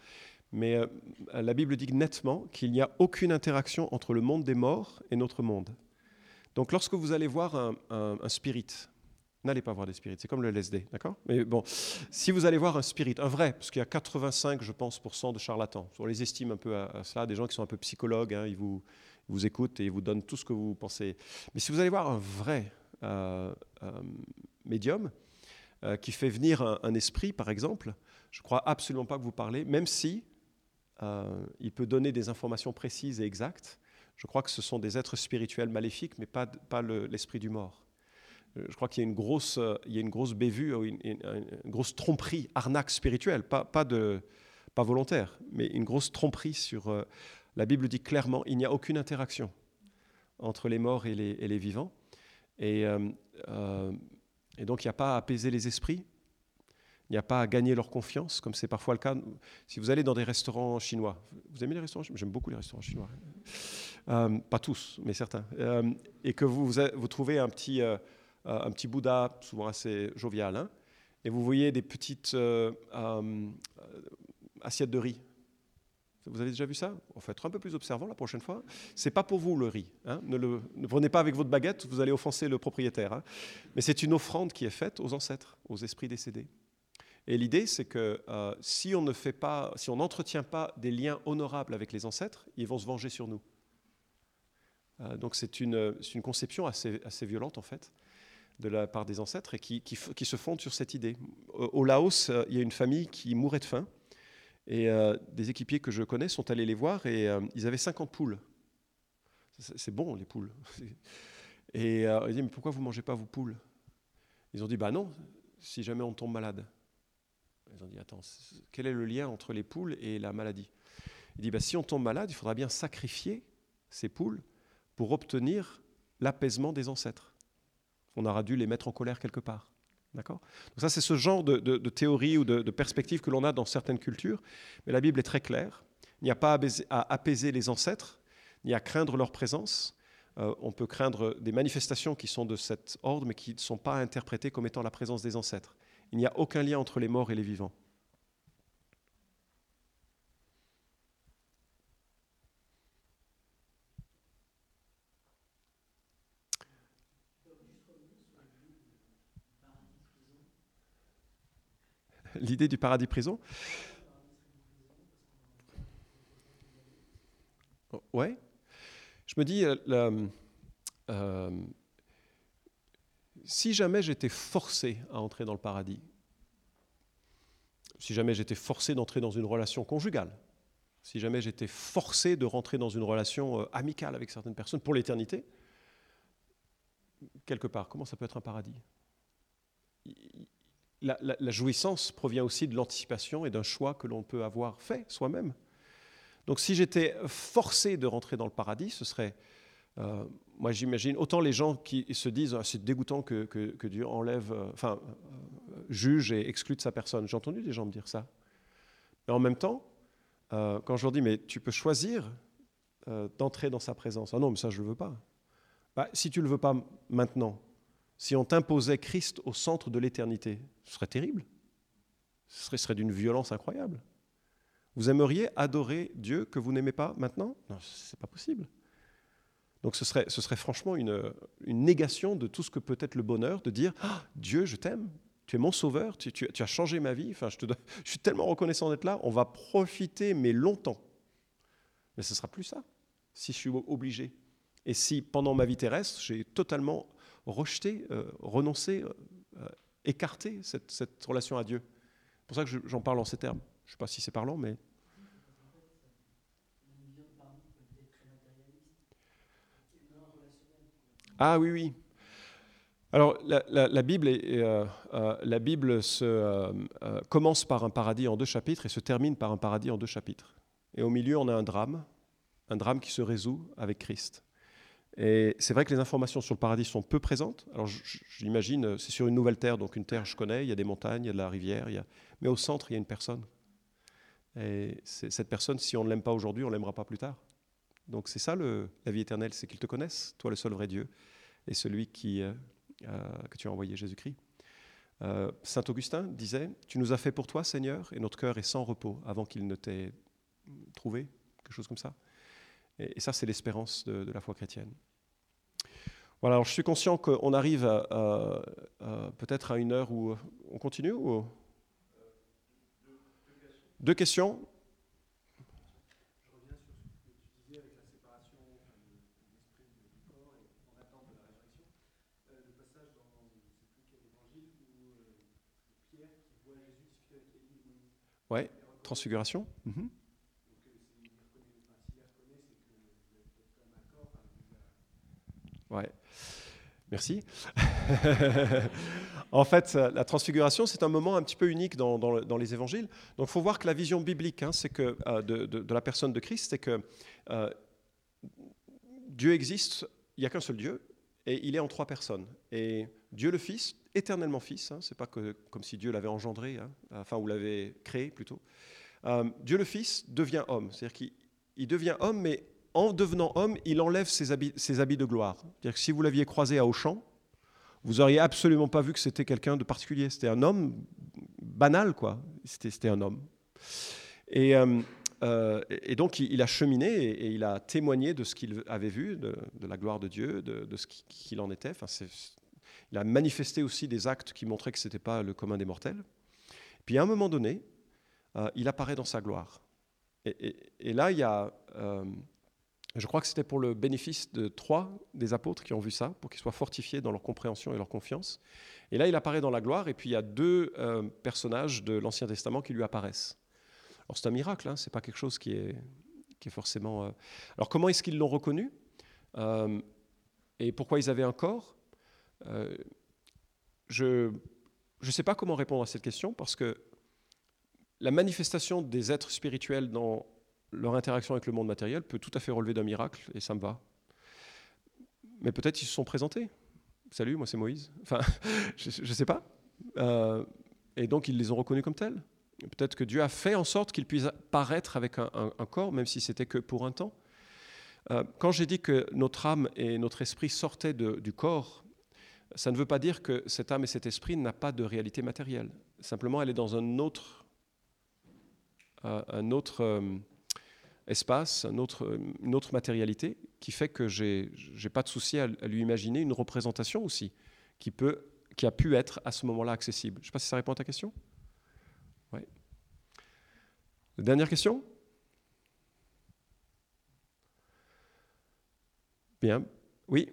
Mais euh, la Bible dit nettement qu'il n'y a aucune interaction entre le monde des morts et notre monde. Donc lorsque vous allez voir un, un spirit, N'allez pas voir des spirites, c'est comme le LSD, d'accord? Mais bon, si vous allez voir un spirit, un vrai, parce qu'il y a 85, je pense, de charlatans, on les estime un peu à, ça, des gens qui sont un peu psychologues, hein, ils, vous, vous écoutent et ils vous donnent tout ce que vous pensez. Mais si vous allez voir un vrai euh, euh, médium qui fait venir un, esprit, par exemple, je crois absolument pas que vous parlez, même si il peut donner des informations précises et exactes. Je crois que ce sont des êtres spirituels maléfiques, mais pas, l'esprit du mort. Euh, je crois qu'il y a une grosse, euh, une grosse bévue, une, une, grosse tromperie, arnaque spirituelle, pas, volontaire, mais une grosse tromperie sur. Euh, la Bible dit clairement, il n'y a aucune interaction entre les morts et les, et les vivants. Et, et, donc, il n'y a pas à apaiser les esprits, il n'y a pas à gagner leur confiance, comme c'est parfois le cas. Si vous allez dans des restaurants chinois, vous aimez les restaurants J'aime beaucoup les restaurants chinois. pas tous, mais certains. et que vous, trouvez un petit euh, un petit Bouddha, souvent assez jovial, hein, et vous voyez des petites euh, euh, assiettes de riz. Vous avez déjà vu ça? Faut être un peu plus observant la prochaine fois. C'est pas pour vous le riz. Hein. Ne le ne prenez pas avec votre baguette, vous allez offenser le propriétaire. Hein. Mais c'est une offrande qui est faite aux ancêtres, aux esprits décédés. Et l'idée, c'est que si on ne fait pas, si on n'entretient pas des liens honorables avec les ancêtres, ils vont se venger sur nous. donc c'est une, une, conception assez, assez violente en fait de la part des ancêtres et qui, qui, se fondent sur cette idée. Au, Laos, euh, il y a une famille qui mourait de faim et euh, des équipiers que je connais sont allés les voir et euh, ils avaient 50 poules. C'est bon, les poules. <laughs> Et ils disent, mais pourquoi vous ne mangez pas vos poules? Ils ont dit, bah non, si jamais on tombe malade. Ils ont dit, attends, quel est le lien entre les poules et la maladie? Il dit, bah, si on tombe malade, il faudra bien sacrifier ces poules pour obtenir l'apaisement des ancêtres on aura dû les mettre en colère quelque part. D'accord? Donc ça, c'est ce genre de, théorie ou de, de, perspective que l'on a dans certaines cultures. Mais la Bible est très claire. Il n'y a pas à apaiser les ancêtres, ni à craindre leur présence. Euh, on peut craindre des manifestations qui sont de cet ordre, mais qui ne sont pas interprétées comme étant la présence des ancêtres. Il n'y a aucun lien entre les morts et les vivants. l'idée du paradis-prison. Ouais. Je me dis, euh, euh, si jamais j'étais forcé à entrer dans le paradis, si jamais j'étais forcé d'entrer dans une relation conjugale, si jamais j'étais forcé de rentrer dans une relation euh, amicale avec certaines personnes pour l'éternité, quelque part, comment ça peut être un paradis? La, jouissance provient aussi de l'anticipation et d'un choix que l'on peut avoir fait soi-même. Donc si j'étais forcé de rentrer dans le paradis, ce serait, euh, moi j'imagine, autant les gens qui se disent ah, c'est dégoûtant que, Dieu enlève, euh, enfin, euh, juge et exclut de sa personne. J'ai entendu des gens me dire ça. Mais en même temps, quand je leur dis mais tu peux choisir d'entrer dans sa présence. Ah non, mais ça je ne le veux pas. Bah, si tu ne le veux pas maintenant, si on t'imposait Christ au centre de l'éternité, ce serait terrible. Ce serait, serait d'une violence incroyable. Vous aimeriez adorer Dieu que vous n'aimez pas maintenant? Non, ce n'est pas possible. Donc ce serait, franchement une, négation de tout ce que peut être le bonheur, de dire ah, Dieu, je t'aime, tu es mon sauveur, tu, as changé ma vie, enfin, je, te, <laughs> je suis tellement reconnaissant d'être là, on va profiter, mais longtemps. Mais ce ne sera plus ça, si je suis obligé. Et si pendant ma vie terrestre, j'ai totalement rejeter, euh, renoncer, euh, euh, écarter cette, cette, relation à Dieu. C'est pour ça que j'en parle en ces termes. Je ne sais pas si c'est parlant, mais... Ah oui, oui. Alors, la, Bible, commence par un paradis en deux chapitres et se termine par un paradis en deux chapitres. Et au milieu, on a un drame, un drame qui se résout avec Christ. Et c'est vrai que les informations sur le paradis sont peu présentes. Alors j'imagine, euh, c'est sur une nouvelle terre, donc une terre je connais, il y a des montagnes, il y a de la rivière, il mais au centre, il y a une personne. Et cette personne, si on ne l'aime pas aujourd'hui, on ne l'aimera pas plus tard. Donc c'est ça la vie éternelle, c'est qu'ils te connaissent, toi le seul vrai Dieu, et celui qui, euh, euh, que tu as envoyé, Jésus-Christ. Saint Augustin disait, Tu nous as fait pour toi, Seigneur, et notre cœur est sans repos avant qu'il ne t'ait trouvé, quelque chose comme ça. Et, ça, c'est l'espérance de, la foi chrétienne. Voilà, alors je suis conscient qu'on arrive peut-être à une heure où on continue ou... Deux questions. Je reviens sur ce que tu disais avec la séparation de l'esprit du corps et en attente de la résurrection. Le passage dans, je ne sais plus quel évangile, où Pierre qui voit Jésus discuter avec Élie et Moïse. Ouais, transfiguration. Mm Ouais. Merci. <laughs> en fait, la transfiguration, c'est un moment un petit peu unique dans, dans, les évangiles. Donc, il faut voir que la vision biblique hein, c'est que, euh, de, de, la personne de Christ, c'est que euh, Dieu existe, il n'y a qu'un seul Dieu, et il est en trois personnes. Et Dieu le Fils, éternellement Fils, hein, c'est pas que, comme si Dieu l'avait engendré, hein, enfin, ou l'avait créé plutôt. Euh, Dieu le Fils devient homme, c'est-à-dire qu'il devient homme, mais en devenant homme, il enlève ses habits, de gloire. C'est-à-dire que si vous l'aviez croisé à Auchan, vous auriez absolument pas vu que c'était quelqu'un de particulier. C'était un homme banal, quoi. C'était un homme. Et, euh, euh, donc, il, a cheminé et, il a témoigné de ce qu'il avait vu, de, la gloire de Dieu, de, ce qu'il en était. Il a manifesté aussi des actes qui montraient que ce n'était pas le commun des mortels. Puis, à un moment donné, euh, il apparaît dans sa gloire. Et, là, il y a je crois que c'était pour le bénéfice de trois des apôtres qui ont vu ça, pour qu'ils soient fortifiés dans leur compréhension et leur confiance. Et là, il apparaît dans la gloire, et puis il y a deux euh, personnages de l'Ancien Testament qui lui apparaissent. Alors c'est un miracle, hein, c'est pas quelque chose qui est, qui est forcément... Euh, alors comment est-ce qu'ils l'ont reconnu? Euh, Et pourquoi ils avaient un corps? Je ne sais pas comment répondre à cette question, parce que la manifestation des êtres spirituels dans leur interaction avec le monde matériel peut tout à fait relever d'un miracle, et ça me va. Mais peut-être ils se sont présentés. Salut, moi c'est Moïse. Enfin, <laughs> je ne sais pas. Euh, et donc, ils les ont reconnus comme tels. Peut-être que Dieu a fait en sorte qu'ils puissent paraître avec un, corps, même si c'était que pour un temps. Euh, quand j'ai dit que notre âme et notre esprit sortaient du corps, ça ne veut pas dire que cette âme et cet esprit n'a pas de réalité matérielle. Simplement, elle est dans un autre, euh, un autre euh, espace, une autre matérialité qui fait que je n'ai pas de souci à, lui imaginer une représentation aussi qui, peut, qui a pu être à ce moment-là accessible. Je ne sais pas si ça répond à ta question. Ouais. Dernière question Bien. Oui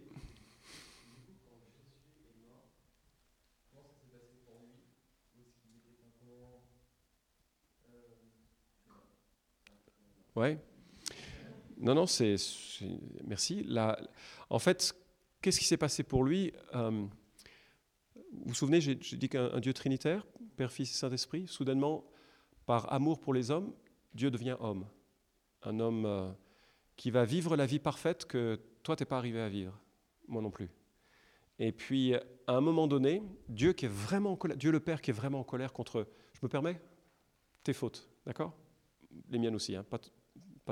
Ouais. Non, non, c'est. Merci. en fait, qu'est-ce qui s'est passé pour lui euh, Vous vous souvenez, j'ai dit qu'un Dieu trinitaire, Père, Fils et Saint-Esprit, soudainement, par amour pour les hommes, Dieu devient homme. Un homme euh, qui va vivre la vie parfaite que toi, tu n'es pas arrivé à vivre. Moi non plus. Et puis, à un moment donné, Dieu, qui est vraiment Dieu le Père qui est vraiment en colère contre, je me permets, tes fautes, d'accord? Les miennes aussi, hein,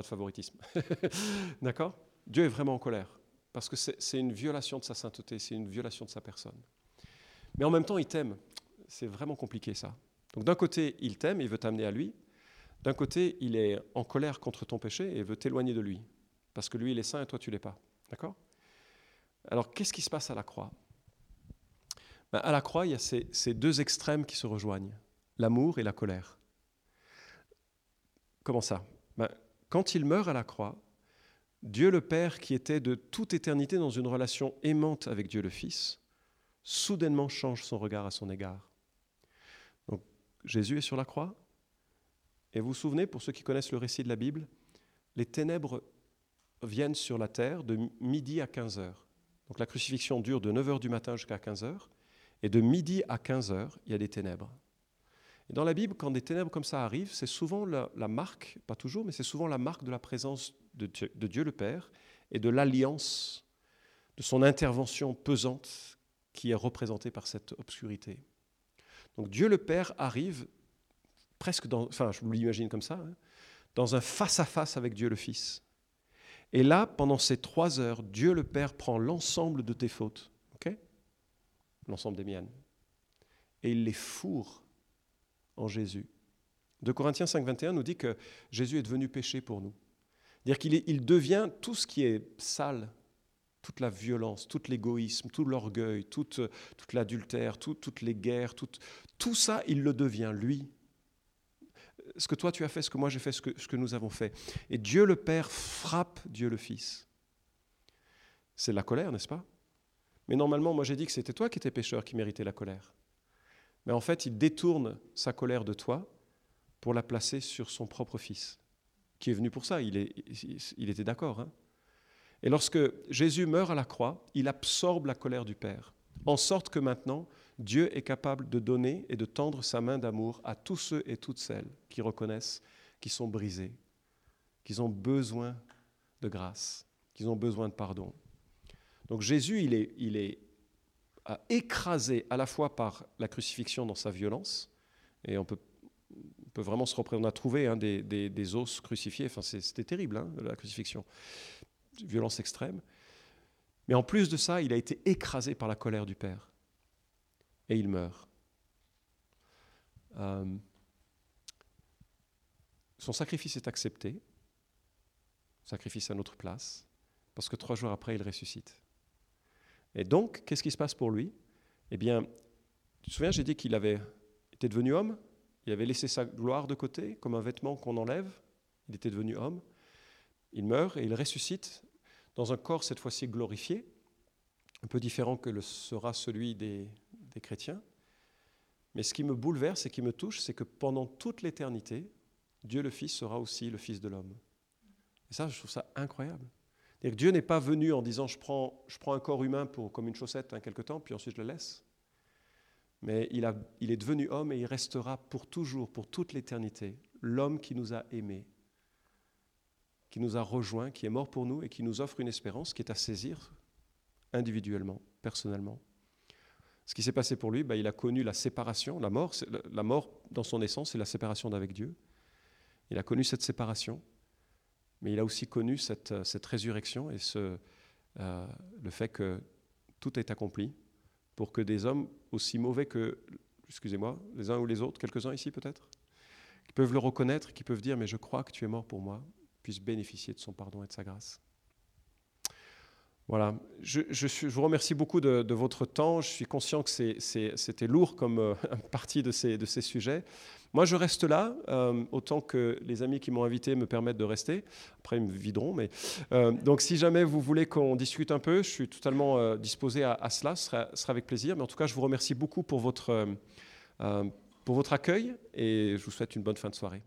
de favoritisme. <laughs> D'accord? Dieu est vraiment en colère, parce que c'est une violation de sa sainteté, c'est une violation de sa personne. Mais en même temps, il t'aime. C'est vraiment compliqué ça. Donc d'un côté, il t'aime, il veut t'amener à lui. D'un côté, il est en colère contre ton péché et veut t'éloigner de lui, parce que lui, il est saint et toi, tu l'es pas. D'accord? Alors, qu'est-ce qui se passe à la croix? Ben, À la croix, il y a ces, ces deux extrêmes qui se rejoignent, l'amour et la colère. Comment ça? Ben, quand il meurt à la croix, Dieu le Père, qui était de toute éternité dans une relation aimante avec Dieu le Fils, soudainement change son regard à son égard. Jésus est sur la croix, et vous vous souvenez, pour ceux qui connaissent le récit de la Bible, les ténèbres viennent sur la terre de midi à 15 heures. Donc la crucifixion dure de 9 heures du matin jusqu'à 15 heures, et de midi à 15 heures, il y a des ténèbres dans la Bible, quand des ténèbres comme ça arrivent, c'est souvent la, marque, pas toujours, mais c'est souvent la marque de la présence de Dieu, le Père et de l'alliance, de son intervention pesante qui est représentée par cette obscurité. Donc Dieu le Père arrive presque dans, enfin je vous l'imagine comme ça, hein, dans un face-à-face avec Dieu le Fils. Et là, pendant ces trois heures, Dieu le Père prend l'ensemble de tes fautes, ok? L'ensemble des miennes, et il les fourre en Jésus. De Corinthiens 5, 21 nous dit que Jésus est devenu péché pour nous. Dire qu'il il devient tout ce qui est sale, toute la violence, tout l'égoïsme, tout l'orgueil, toute l'adultère, toutes les guerres, tout, tout ça, il le devient, lui. Ce que toi tu as fait, ce que moi j'ai fait, ce que, ce que nous avons fait. Et Dieu le Père frappe Dieu le Fils. C'est la colère, n'est-ce pas? Mais normalement, moi j'ai dit que c'était toi qui étais pécheur qui méritais la colère. Mais en fait, il détourne sa colère de toi pour la placer sur son propre fils, qui est venu pour ça, il, était d'accord. Hein. et lorsque Jésus meurt à la croix, il absorbe la colère du Père, en sorte que maintenant, Dieu est capable de donner et de tendre sa main d'amour à tous ceux et toutes celles qui reconnaissent qu'ils sont brisés, qu'ils ont besoin de grâce, qu'ils ont besoin de pardon. Donc Jésus, il est, il est écrasé à la fois par la crucifixion dans sa violence, et on peut, vraiment se représenter, on a trouvé hein, des, os crucifiés, enfin, c'était terrible, hein, la crucifixion, violence extrême. Mais en plus de ça, il a été écrasé par la colère du Père, et il meurt. Euh, son sacrifice est accepté, sacrifice à notre place, parce que trois jours après, il ressuscite. Et donc, qu'est-ce qui se passe pour lui? Eh bien, tu te souviens, j'ai dit qu'il avait été devenu homme, il avait laissé sa gloire de côté, comme un vêtement qu'on enlève, il était devenu homme, il meurt et il ressuscite dans un corps cette fois-ci glorifié, un peu différent que le sera celui des, des chrétiens. Mais ce qui me bouleverse et qui me touche, c'est que pendant toute l'éternité, Dieu le Fils sera aussi le Fils de l'homme. Et ça, je trouve ça incroyable. Dieu n'est pas venu en disant je prends, je prends un corps humain pour, comme une chaussette quelque temps, puis ensuite je le laisse. Mais il, a, il est devenu homme et il restera pour toujours, pour toute l'éternité, l'homme qui nous a aimés, qui nous a rejoints, qui est mort pour nous et qui nous offre une espérance qui est à saisir individuellement, personnellement. Ce qui s'est passé pour lui, bah, il a connu la séparation, la mort. La mort, dans son essence, c'est la séparation d'avec Dieu. Il a connu cette séparation, mais il a aussi connu cette, cette résurrection et euh, le fait que tout est accompli pour que des hommes aussi mauvais que, excusez-moi, les uns ou les autres, quelques-uns ici peut-être, qui peuvent le reconnaître, qui peuvent dire, mais je crois que tu es mort pour moi, puissent bénéficier de son pardon et de sa grâce. Voilà, je, vous remercie beaucoup de, votre temps. Je suis conscient que c'était lourd comme euh, <laughs> partie de ces, sujets. Moi, je reste là, euh, autant que les amis qui m'ont invité me permettent de rester. Après, ils me videront. Mais, euh, donc, si jamais vous voulez qu'on discute un peu, je suis totalement disposé à, cela. Ce sera, sera, avec plaisir. Mais en tout cas, je vous remercie beaucoup pour votre, pour votre accueil et je vous souhaite une bonne fin de soirée.